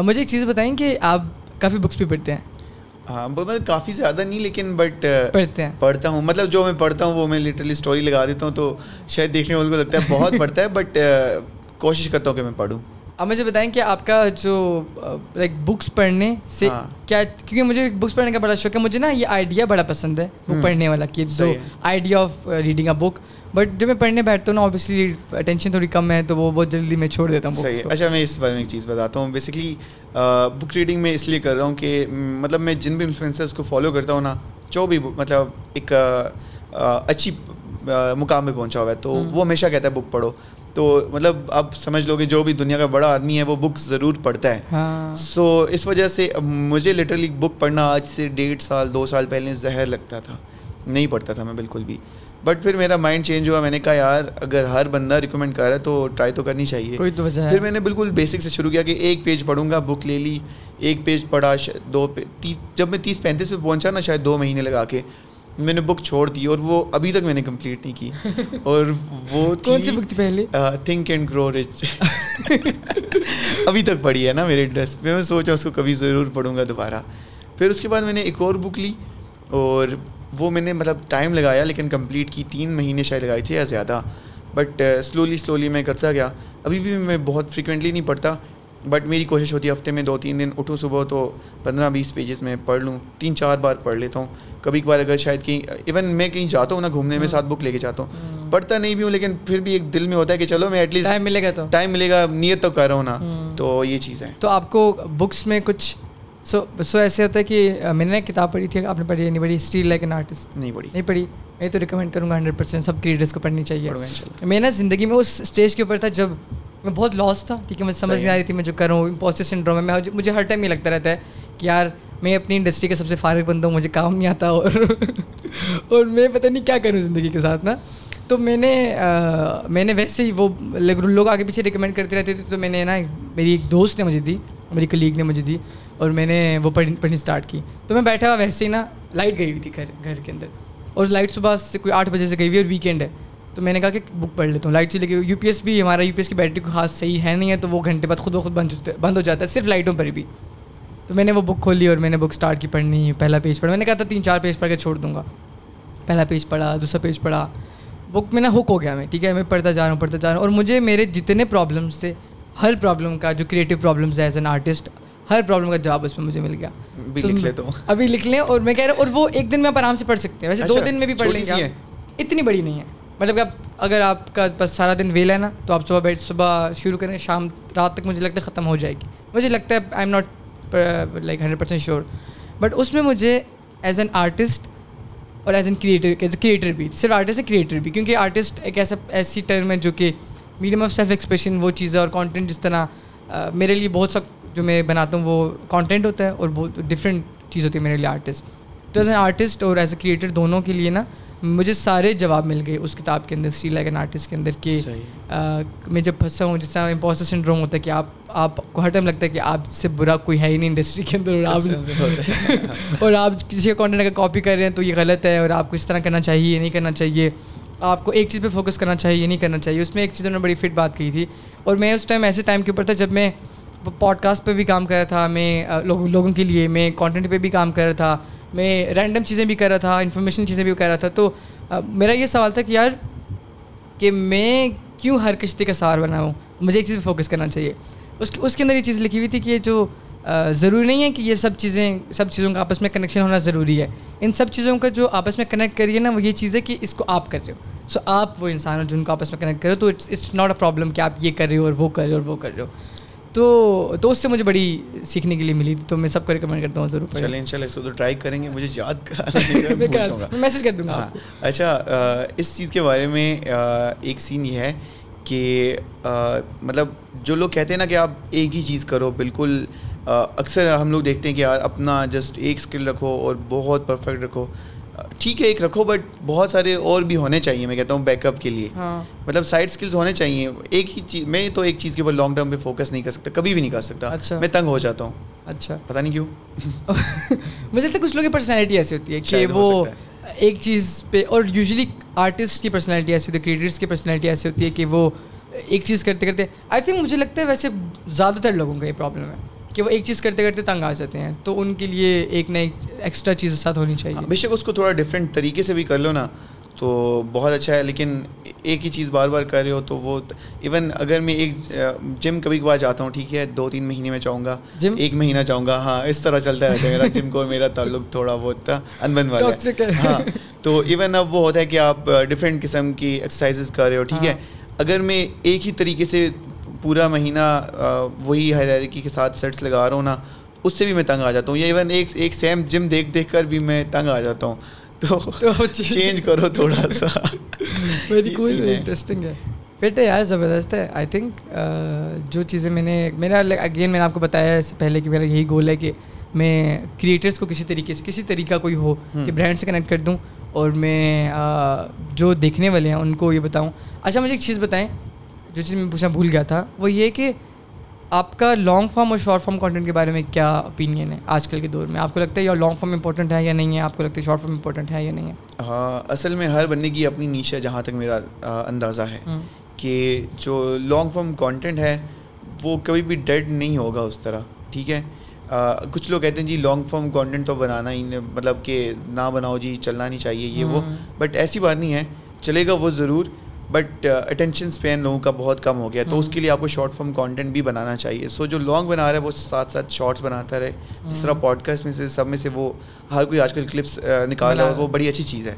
مجھے ایک چیز بتائیں کہ آپ کافی بکس بھی پڑھتے ہیں۔ ہاں مطلب کافی زیادہ نہیں لیکن بٹ پڑھتے ہیں۔ پڑھتا ہوں۔ مطلب جو میں پڑھتا ہوں وہ میں لٹرلی اسٹوری لگا دیتا ہوں تو شاید دیکھنے والے کو لگتا ہے بہت (laughs) پڑھتا ہے بٹ کوشش کرتا ہوں کہ میں پڑھوں۔ اب مجھے بتائیں کہ آپ کا جو لائک بکس پڑھنے سے ہاں۔ کیا کیونکہ مجھے بکس پڑھنے کا بڑا شوق ہے مجھے نا یہ آئیڈیا بڑا پسند ہے بک پڑھنے والا کہ جو idea of reading a book but جب میں پڑھنے بیٹھتا ہوں نا اوبیسلی اٹینشن تھوڑی کم ہے تو وہ بہت جلدی میں چھوڑ دیتا ہوں اچھا میں اس بارے میں ایک چیز بتاتا ہوں۔ بیسکلی بک ریڈنگ میں اس لیے کر رہا ہوں کہ مطلب میں جن بھی انفلوئنسرس کو فالو کرتا ہوں نا جو بھی مطلب ایک اچھی مقام پہ پہنچا ہوا ہے تو وہ ہمیشہ کہتا ہے بک پڑھو۔ تو مطلب اب سمجھ لو کہ جو بھی دنیا کا بڑا آدمی ہے وہ بکس ضرور پڑھتا ہے۔ سو ہاں۔ اس وجہ سے مجھے لٹرلی بک پڑھنا آج سے ڈیڑھ سال دو سال پہلے زہر لگتا تھا۔ نہیں پڑھتا تھا میں بالکل بھی۔ بٹ پھر میرا مائنڈ چینج ہوا. میں نے کہا یار اگر ہر بندہ ریکمینڈ کر رہا ہے تو ٹرائی تو کرنی چاہیے. کوئی تو وجہ پھر میں نے بالکل بیسک سے شروع کیا کہ ایک پیج پڑھوں گا بک لے لی. ایک پیج پڑھا دو جب میں تیس پینتیس پہ پہنچا نا شاید دو مہینے لگا کے میں نے بک چھوڑ دی اور وہ ابھی تک میں نے کمپلیٹ نہیں کی. (laughs) اور وہ کون سی بک تھی پہلے تھنک اینڈ گرو رچ ابھی تک پڑھی ہے نا میرے ڈریس میں میں سوچا اس کو کبھی ضرور پڑھوں گا دوبارہ. پھر اس کے بعد میں نے ایک اور بک لی اور وہ میں نے مطلب ٹائم لگایا لیکن کمپلیٹ کی تین مہینے شاید لگائی تھی یا زیادہ۔ بٹ سلولی سلولی میں کرتا گیا۔ ابھی بھی میں بہت فریکوینٹلی نہیں پڑھتا بٹ میری کوشش ہوتی ہے ہفتے میں دو تین دن اٹھوں صبح تو پندرہ بیس پیجز میں پڑھ لوں۔ تین چار بار پڑھ لیتا ہوں۔ کبھی کبھار اگر شاید کہیں ایون میں کہیں جاتا ہوں نا گھومنے میں ساتھ بک لے کے جاتا ہوں۔ پڑھتا نہیں بھی ہوں لیکن پھر بھی ایک دل میں ہوتا ہے کہ چلو میں ایٹ لیسٹ ٹائم ملے گا تو۔ ٹائم ملے گا نیت تو کر رہا ہوں نا۔ تو یہ چیز ہے تو آپ کو بکس میں کچھ سو سو ایسے ہوتا ہے کہ میں نے کتاب پڑھی تھی آپ نے پڑھی نہیں پڑھی اسٹیل لائک این آرٹسٹ نہیں پڑھی نہیں پڑھی میں تو ریکمینڈ کروں گا ہنڈریڈ پرسینٹ سب کریٹرس کو پڑھنی چاہیے میں نا زندگی میں اس اسٹیج کے اوپر تھا جب میں بہت لاس تھا ٹھیک ہے مجھے سمجھ نہیں آ رہی تھی میں جو کروں امپوسٹر سنڈروم ہے مجھے ہر ٹائم یہ لگتا رہتا ہے کہ یار میں اپنی انڈسٹری کا سب سے فارغ بندہ ہوں مجھے کام نہیں آتا اور اور میں پتہ نہیں کیا کروں زندگی کے ساتھ نا تو میں نے میں نے ویسے ہی وہ لوگ آگے پیچھے ریکمینڈ کرتے رہتے تھے تو میں نے نا میری ایک دوست نے مجھے دی میری کلیگ نے مجھے دی اور میں نے وہ پڑھنی پڑھنی اسٹارٹ کی۔ تو میں بیٹھا ہوا ویسے ہی نا لائٹ گئی ہوئی تھی گھر گھر کے اندر۔ اور لائٹ صبح سے کوئی آٹھ بجے سے گئی ہوئی اور ویکینڈ ہے۔ تو میں نے کہا کہ بک پڑھ لیتا ہوں۔ لائٹ چلے گئی۔ یو پی ایس بھی ہمارا یو پی ایس کی بیٹری کو خاص صحیح ہے نہیں ہے تو وہ گھنٹے بعد خود و خود بند بند ہو جاتا ہے۔ صرف لائٹوں پر بھی۔ تو میں نے وہ بک کھولی اور میں نے بک اسٹارٹ کی پڑھنی، پہلا پیج پڑھا۔ میں نے کہا تھا تین چار پیج پڑھ کے چھوڑ دوں گا۔ پہلا پیج پڑھا، دوسرا پیج پڑھا۔ بک میں نا ہک ہو گیا میں، ٹھیک ہے؟ میں پڑھتا جا رہا ہوں، پڑھتا جا رہا ہوں۔ اور مجھے میرے جتنے پرابلمس تھے، ہر پرابلم کا جو کریٹیو پرابلمس ہے ایز این آرٹسٹ ہر پرابلم کا جواب اس میں مجھے مل گیا. ابھی لکھ لیں اور میں کہہ رہا ہوں اور وہ ایک دن میں آپ آرام سے پڑھ سکتے ہیں. ویسے دو اچھا، دن میں بھی پڑھ لیں گے اتنی بڑی نہیں ہے مطلب کہ آپ اگر آپ کا بس سارا دن ویل ہے نا تو آپ صبح بیٹھ صبح شروع کریں شام رات تک مجھے لگتا ہے ختم ہو جائے گی. مجھے لگتا ہے I am not like hundred percent sure but اس میں مجھے ایز این آرٹسٹ اور as an creator as a creator بھی صرف آرٹسٹ ہے کریٹر بھی. کیونکہ آرٹسٹ ایک ایسا ایسی ٹرم ہے جو کہ میڈیم آف سیلف ایکسپریشن وہ چیزیں اور کانٹینٹ جس طرح میرے لیے بہت سا جو میں بناتا ہوں وہ کانٹینٹ ہوتا ہے اور بہت ڈفرینٹ چیز ہوتی ہے میرے لیے آرٹسٹ تو ایز این آرٹسٹ اور ایز اے کریٹر دونوں کے لیے نا مجھے سارے جواب مل گئے اس کتاب کے اندر سی لائک این آرٹسٹ کے اندر کہ میں جب پھنسا ہوں جس طرح امپوسٹر سنڈروم ہوتا ہے کہ آپ آپ کو ہر ٹائم لگتا ہے کہ آپ سے برا کوئی ہے ہی نہیں انڈسٹری کے اندر اور آپ (laughs) اور آپ کسی کا کانٹینٹ اگر کاپی کر رہے ہیں تو یہ غلط ہے اور آپ کو اس طرح کرنا چاہیے یہ نہیں کرنا چاہیے۔ آپ کو ایک چیز پہ فوکس کرنا چاہیے یہ نہیں کرنا چاہیے۔ اس میں ایک چیز نے بڑی فٹ بات کی تھی۔ اور میں اس ٹائم ایسے ٹائم کے اوپر تھا جب میں پوڈ کاسٹ پہ بھی کام کر رہا تھا، میں لوگوں کے لیے، میں کانٹینٹ پہ بھی کام کر رہا تھا، میں رینڈم چیزیں بھی کر رہا تھا انفارمیشن چیزیں بھی کر رہا تھا، تو میرا یہ سوال تھا کہ یار، کہ میں کیوں ہر کشتی کا سار بنا ہوں؟ مجھے ایک چیز پہ فوکس کرنا چاہیے۔ اس اس کے اندر یہ چیز لکھی ہوئی تھی کہ یہ جو ضروری نہیں ہے کہ یہ سب چیزیں، سب چیزوں کا آپس میں کنیکشن ہونا ضروری ہے۔ ان سب چیزوں کا جو آپس میں کنیکٹ کریے نا، وہ یہ چیز ہے کہ اس کو آپ کر رہے ہو۔ سو آپ وہ انسان ہو جن کو آپس میں کنیکٹ کرے تو it's it's not a problem کہ آپ یہ کر رہے ہو اور وہ کر رہے ہو اور وہ کر رہے ہو۔ تو تو اس سے مجھے بڑی سیکھنے کے لیے ملی تھی تو میں سب کو ریکمینڈ کرتا ہوں ضرور چلیں ان شاء اللہ تو ٹرائی کریں گے مجھے یاد کرا (laughs) میسج کر دوں گا اچھا اس چیز کے بارے میں ایک سین یہ ہے کہ مطلب جو لوگ کہتے ہیں نا کہ آپ ایک ہی چیز کرو بالکل اکثر ہم لوگ دیکھتے ہیں کہ یار اپنا جسٹ ایک اسکل رکھو اور بہت پرفیکٹ رکھو۔ ٹھیک ہے ایک رکھو بٹ بہت سارے اور بھی ہونے چاہیے میں کہتا ہوں بیک اپ کے لیے۔ ہاں۔ مطلب سائڈ اسکلس ہونے چاہیے۔ ایک ہی چیز میں تو ایک چیز کے اوپر لانگ ٹرم پہ فوکس نہیں کر سکتا کبھی بھی نہیں کر سکتا۔ اچھا۔ میں تنگ ہو جاتا ہوں۔ اچھا۔ پتا نہیں کیوں؟ (laughs) مجھے لگتا ہے کچھ لوگوں کی پرسنالٹی ایسی ہوتی ہے کہ وہ ایک چیز پہ اور یوزلی آرٹسٹ کی پرسنالٹی ایسی ہوتی ہے کریٹرس کی پرسنالٹی ایسی ہوتی ہے کہ وہ ایک چیز کرتے کرتے آئی تھنک مجھے لگتا ہے ویسے زیادہ تر لوگوں کا یہ پرابلم ہے۔ کہ وہ ایک چیز کرتے کرتے تنگ آ جاتے ہیں تو ان کے لیے ایک نہ ایک ایکسٹرا چیز ساتھ ہونی چاہیے۔ ہاں، بے شک اس کو تھوڑا ڈفرینٹ طریقے سے بھی کر لو نا تو بہت اچھا ہے لیکن ایک ہی چیز بار بار کر رہے ہو تو وہ ایون اگر میں ایک جم کبھی کبھار جاتا ہوں ٹھیک ہے دو تین مہینے میں چاہوں گا جم ایک مہینہ چاہوں گا ہاں اس طرح چلتا رہتا ہے میرا جم کو میرا تعلق تھوڑا بہت تھا انبن والا ہاں تو ایون اب وہ ہوتا ہے کہ آپ ڈفرینٹ قسم کی ایکسرسائزز کر رہے ہو ٹھیک ہے۔ ہاں۔ اگر میں ایک ہی طریقے سے پورا مہینہ وہی ہیرارکی کے ساتھ سیٹس لگا رہا ہوں نا اس سے بھی میں تنگ آ جاتا ہوں۔ یا ایون ایک ایک سیم جم دیکھ دیکھ کر بھی میں تنگ آ جاتا ہوں۔ تو چینج (laughs) کرو تھوڑا سا۔ (laughs) (laughs) انٹرسٹنگ ہے فٹ ہے۔ یار زبردست ہے۔ آئی تھنک جو چیزیں میں نے میرا اگین میں نے آپ کو بتایا اس سے پہلے کہ میرا یہی گول ہے کہ میں کریٹرس کو کسی طریقے سے کسی طریقہ کوئی ہو کہ برانڈ سے کنیکٹ کر دوں اور میں جو دیکھنے والے ہیں ان کو یہ بتاؤں۔ اچھا مجھے ایک چیز بتائیں۔ جو چیز میں پوچھنا بھول گیا تھا وہ یہ کہ آپ کا لانگ فارم اور شارٹ فارم کانٹینٹ کے بارے میں کیا اپینین ہے آج کل کے دور میں؟ آپ کو لگتا ہے یا لانگ فارم امپورٹنٹ ہے یا نہیں ہے؟ آپ کو لگتا ہے شارٹ فارم امپورٹنٹ ہے یا نہیں ہے؟ ہاں اصل میں ہر بندے کی اپنی نیچ ہے جہاں تک میرا اندازہ ہے کہ جو لانگ فارم کانٹینٹ ہے وہ کبھی بھی ڈیڈ نہیں ہوگا اس طرح ٹھیک ہے؟ کچھ لوگ کہتے ہیں جی لانگ فارم کانٹینٹ تو بنانا ہی مطلب کہ نہ بناؤ جی چلنا نہیں چاہیے یہ وہ۔ بٹ ایسی بات نہیں ہے چلے گا وہ ضرور بٹ اٹینشن اسپین لوگوں کا بہت کم ہو گیا تو اس کے لیے آپ کو شارٹ فارم کانٹینٹ بھی بنانا چاہیے۔ سو جو لانگ بنا رہا ہے وہ ساتھ ساتھ شارٹس بناتا رہے۔ جس طرح پوڈ کاسٹ میں سے سب میں سے وہ ہر کوئی آج کل کلپس نکال رہا ہے وہ بڑی اچھی چیز ہے۔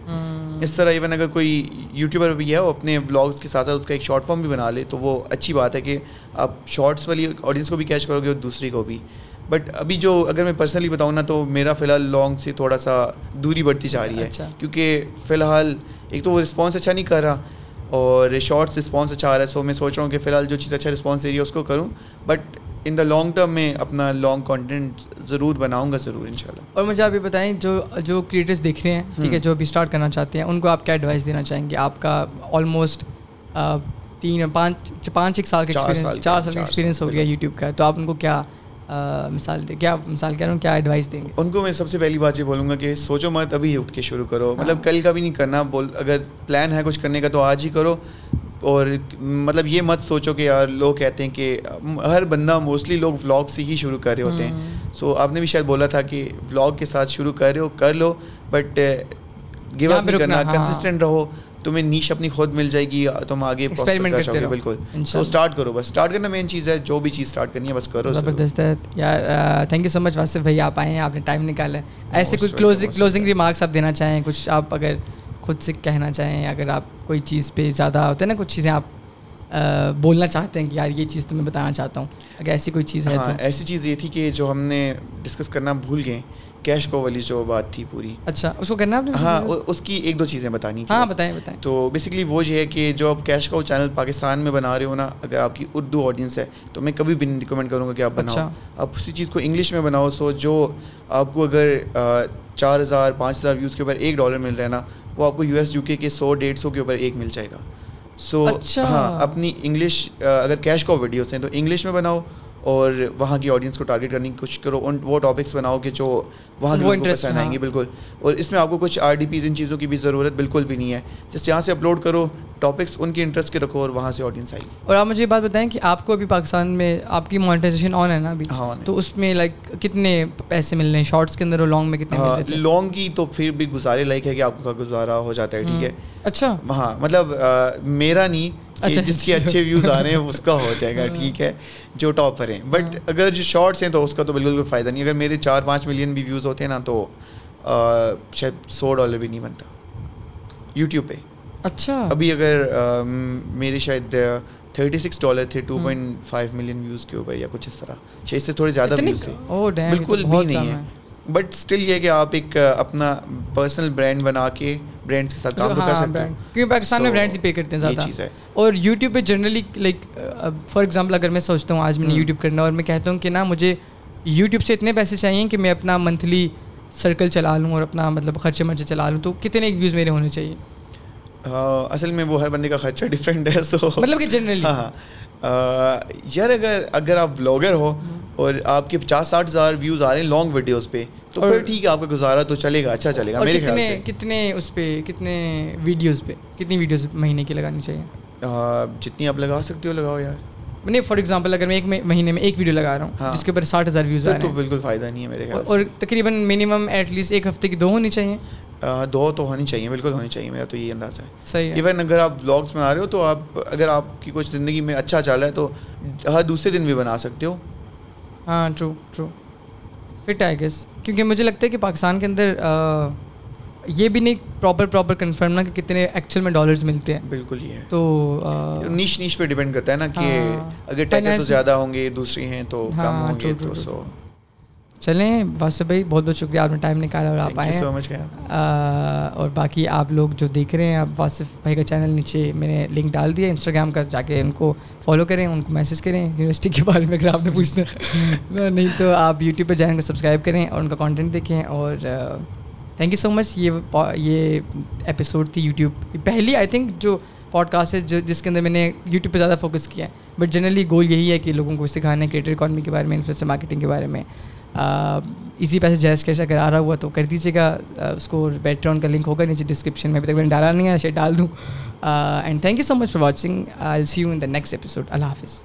اس طرح ایون اگر کوئی یوٹیوبر بھی ہے وہ اپنے بلاگس کے ساتھ ساتھ اس کا ایک شارٹ فارم بھی بنا لے تو وہ اچھی بات ہے کہ آپ شارٹس والی آڈینس کو بھی کیچ کرو گے اور دوسری کو بھی۔ بٹ ابھی جو اگر میں پرسنلی بتاؤں نا تو میرا فی الحال لانگ سے تھوڑا سا دوری بڑھتی جا رہی ہے۔ اچھا۔ کیونکہ فی الحال ایک تو وہ رسپانس اچھا نہیں کر رہا اور شارٹس رسپانس اچھا آ رہا ہے سو میں سوچ رہا ہوں کہ فی الحال جو چیز اچھا رسپانس دے رہی ہے اس کو کروں but in the long term میں اپنا لانگ کانٹینٹ ضرور بناؤں گا ضرور ان شاء اللہ اور مجھے آپ یہ بتائیں جو جو کریٹرس دیکھ رہے ہیں ٹھیک ہے جو بھی اسٹارٹ کرنا چاہتے ہیں ان کو آپ کیا ایڈوائس دینا چاہیں گے؟ آپ کا آلموسٹ تین پانچ پانچ ایک سال کا ایکسپیرینس چار سال کا ایکسپیرینس ہو گیا یوٹیوب کا تو آپ ان کو کیا مثال دیں کیا مثال کہہ رہا ہوں کیا ایڈوائس دیں گے؟ ان کو میں سب سے پہلی بات یہ بولوں گا کہ سوچو مت ابھی اٹھ کے شروع کرو۔ ہاں۔ مطلب کل کا بھی نہیں کرنا بول اگر پلان ہے کچھ کرنے کا تو آج ہی کرو۔ اور مطلب یہ مت سوچو کہ یار لوگ کہتے ہیں کہ ہر بندہ موسٹلی لوگ ولاگ سے ہی شروع کر رہے ہوتے ہیں۔ سو آپ نے بھی شاید بولا تھا کہ ولاگ کے ساتھ شروع کر رہے ہو کر لو۔ بٹ گیو اپ کرنا کنسسٹنٹ رہو۔ تمہیں نیش اپنی خود مل جائے گی تم آگے بالکل۔ سو اسٹارٹ کرو بس اسٹارٹ کرنا مین چیز ہے جو بھی چیز اسٹارٹ کرنی ہے بس کرو زبردست ہے۔ یار تھینک یو سو مچ واسف بھائی آپ آئے ہیں آپ نے ٹائم نکالا۔ ہے ایسے کچھ کلوزنگ کلوزنگ ریمارکس آپ دینا چاہیں کچھ آپ اگر خود سے کہنا چاہیں اگر آپ کوئی چیز پہ زیادہ ہوتے ہیں نا کچھ چیزیں آپ بولنا چاہتے ہیں کہ یار یہ چیز تمہیں بتانا چاہتا ہوں۔ اگر ایسی کوئی چیز ہے ہاں تو۔ ایسی چیز یہ تھی کہ جو ہم نے ڈسکس کرنا بھول گئے کیش کو والی جو بات تھی پوری۔ اچھا اس کو کرنا ہاں اس کی ایک دو چیزیں بتانی ہاں بتائیں بتائیں۔ تو بیسکلی وہ یہ ہے کہ جو آپ کیش کا چینل پاکستان میں بنا رہے ہو نا اگر آپ کی اردو آڈینس ہے تو میں کبھی بھی نہیں ریکمینڈ کروں گا کہ آپ بناؤ۔ اچھا۔ آپ اسی چیز کو انگلش میں بناؤ سو جو آپ کو اگر چار ہزار پانچ ہزار ویوز کے اوپر ایک ڈالر مل رہا ہے نا وہ آپ کو یو ایس یو کے سو ڈیڑھ سو کے اوپر ایک مل جائے گا۔ سو اچھا۔ ہاں اپنی انگلش اگر کیش کا ویڈیوز ہیں تو انگلش میں بناؤ اور وہاں کی آڈینس کو ٹارگیٹ کرنے کی کوشش کرو ان وہ ٹاپکس بناؤ کہ جو وہاں وہ کے پسند آئیں ہاں۔ گے بالکل۔ اور اس میں آپ کو کچھ آر ڈی پیز ان چیزوں کی بھی ضرورت بالکل بھی نہیں ہے۔ جس یہاں سے اپلوڈ کرو ٹاپکس ان کی انٹرسٹ کے رکھو اور وہاں سے آڈینس آئے گی۔ اور آپ مجھے یہ بات بتائیں کہ آپ کو ابھی پاکستان میں آپ کی مانیٹائزیشن آن ہے نا ابھی؟ ہاں تو اس میں لائک کتنے پیسے مل رہے ہیں؟ شارٹس کے اندر اور لانگ میں کتنے تھے لانگ کی تو پھر بھی گزارے لائک ہے کہ آپ کا گزارا ہو جاتا ہے ٹھیک ہے۔ اچھا۔ ہاں مطلب میرا نہیں جس کے اچھے ویوز آ رہے ہیں اس کا ہو جائے گا ٹھیک ہے جو ٹاپ پر ہیں۔ بٹ اگر جو شارٹس ہیں تو اس کا تو بالکل کوئی فائدہ نہیں۔ اگر میرے چار پانچ ملین بھی ویوز ہوتے ہیں نا تو شاید سو ڈالر بھی نہیں بنتا۔ یوٹیوب پہ۔ اچھا۔ ابھی اگر میرے شاید تھرٹی سکس ڈالر تھے two point five million views کے اوپر یا کچھ اس طرح۔ اس سے تھوڑے زیادہ ویوز تھے۔ بالکل بھی نہیں ہے۔ بٹ اسٹل یہ کہ آپ ایک اپنا پرسنل برانڈ بنا کے برانڈس کے ساتھ کام کر سکتے ہیں۔ کیونکہ پاکستان میں برانڈس ہی پے کرتے ہیں زیادہ۔ چیز ہے۔ اور یوٹیوب پہ جنرلی لائک فار ایگزامپل اگر میں سوچتا ہوں آج میں نے یوٹیوب کرنا اور میں کہتا ہوں کہ نا مجھے یوٹیوب سے اتنے پیسے چاہیے کہ میں اپنا منتھلی سرکل چلا لوں اور اپنا مطلب خرچے مرچے چلا لوں۔ تو کتنے ویوز میرے ہونے چاہیے؟ اصل میں وہ ہر بندے کا خرچہ ڈفرینٹ ہے سو مطلب کہ جنرلی ہاں۔ یار اگر اگر آپ بلاگر ہو اور آپ کے پچاس ساٹھ ہزار ویوز آ رہے ہیں لانگ ویڈیوز پہ تو پھر ٹھیک ہے آپ کا گزارا تو چلے گا اچھا چلے گا میرے خیال سے۔ کتنے اس پہ کتنے ویڈیوز پہ کتنی ویڈیوز مہینے کی لگانی چاہیے؟ جتنی آپ لگا سکتے ہو لگاؤ یار۔ نہیں فار ایگزامپل اگر میں ایک مہینے میں ایک ویڈیو لگا رہا ہوں جس کے اوپر ساٹھ ہزار ویوز آ رہے ہیں۔ تو بالکل فائدہ نہیں ہے میرے خیال اور تقریباً منیمم ایٹ لیسٹ ایک ہفتے کی دو ہونی چاہیے۔ دو تو ہونی چاہیے بالکل ہونی چاہیے میرا تو یہ اندازہ ہے۔ صحیح ایون اگر آپ بلاگس بنا رہے ہو تو آپ اگر آپ کی کچھ زندگی میں اچھا چل رہا ہے تو ہر دوسرے دن بھی بنا سکتے ہو۔ ہاں true true fit I guess کیونکہ مجھے لگتا ہے کہ پاکستان کے اندر یہ بھی نہیں پراپر پراپر کنفرم نا کہ کتنے ایکچوئل میں ڈالرز ملتے ہیں۔ بالکل یہ تو نیش نیش پہ ڈپینڈ کرتا ہے نا کہ اگر ٹیکر تو زیادہ ہوں گے دوسری ہیں تو کم ہوں گے تو سو چلیں واسف بھائی بہت بہت شکریہ آپ نے ٹائم نکالا اور آپ آئے سو مچ اور باقی آپ لوگ جو دیکھ رہے ہیں آپ واسف بھائی کا چینل نیچے میں نے لنک ڈال دیا انسٹاگرام کا جا کے ان کو فالو کریں ان کو میسیج کریں یونیورسٹی کے بارے میں اگر آپ نے پوچھنا۔ (laughs) نہیں تو آپ یوٹیوب پہ چینل کو سبسکرائب کریں اور ان کا کانٹینٹ دیکھیں۔ اور تھینک یو سو مچ یہ یہ ایپیسوڈ تھی یوٹیوب پہلی آئی تھنک جو پوڈ کاسٹ ہے جو جس کے اندر میں نے یوٹیوب پہ زیادہ فوکس کیا ہے۔ بٹ جنرلی گول یہی ہے کہ لوگوں کو سکھانا ہے کریٹر اکانومی کے بارے میں انفلوئنسر مارکیٹنگ کے بارے میں۔ اسی پیسے جیز کیش اگر آ رہا ہوا تو کر دیجیے گا۔ اس کو بیٹرون کا لنک ہوگا نیچے ڈسکرپشن میں، ابھی تک میں نے ڈالا نہیں ہے، شاید ڈال دوں۔ And thank you so much for watching I see you in the next episode اللہ حافظ۔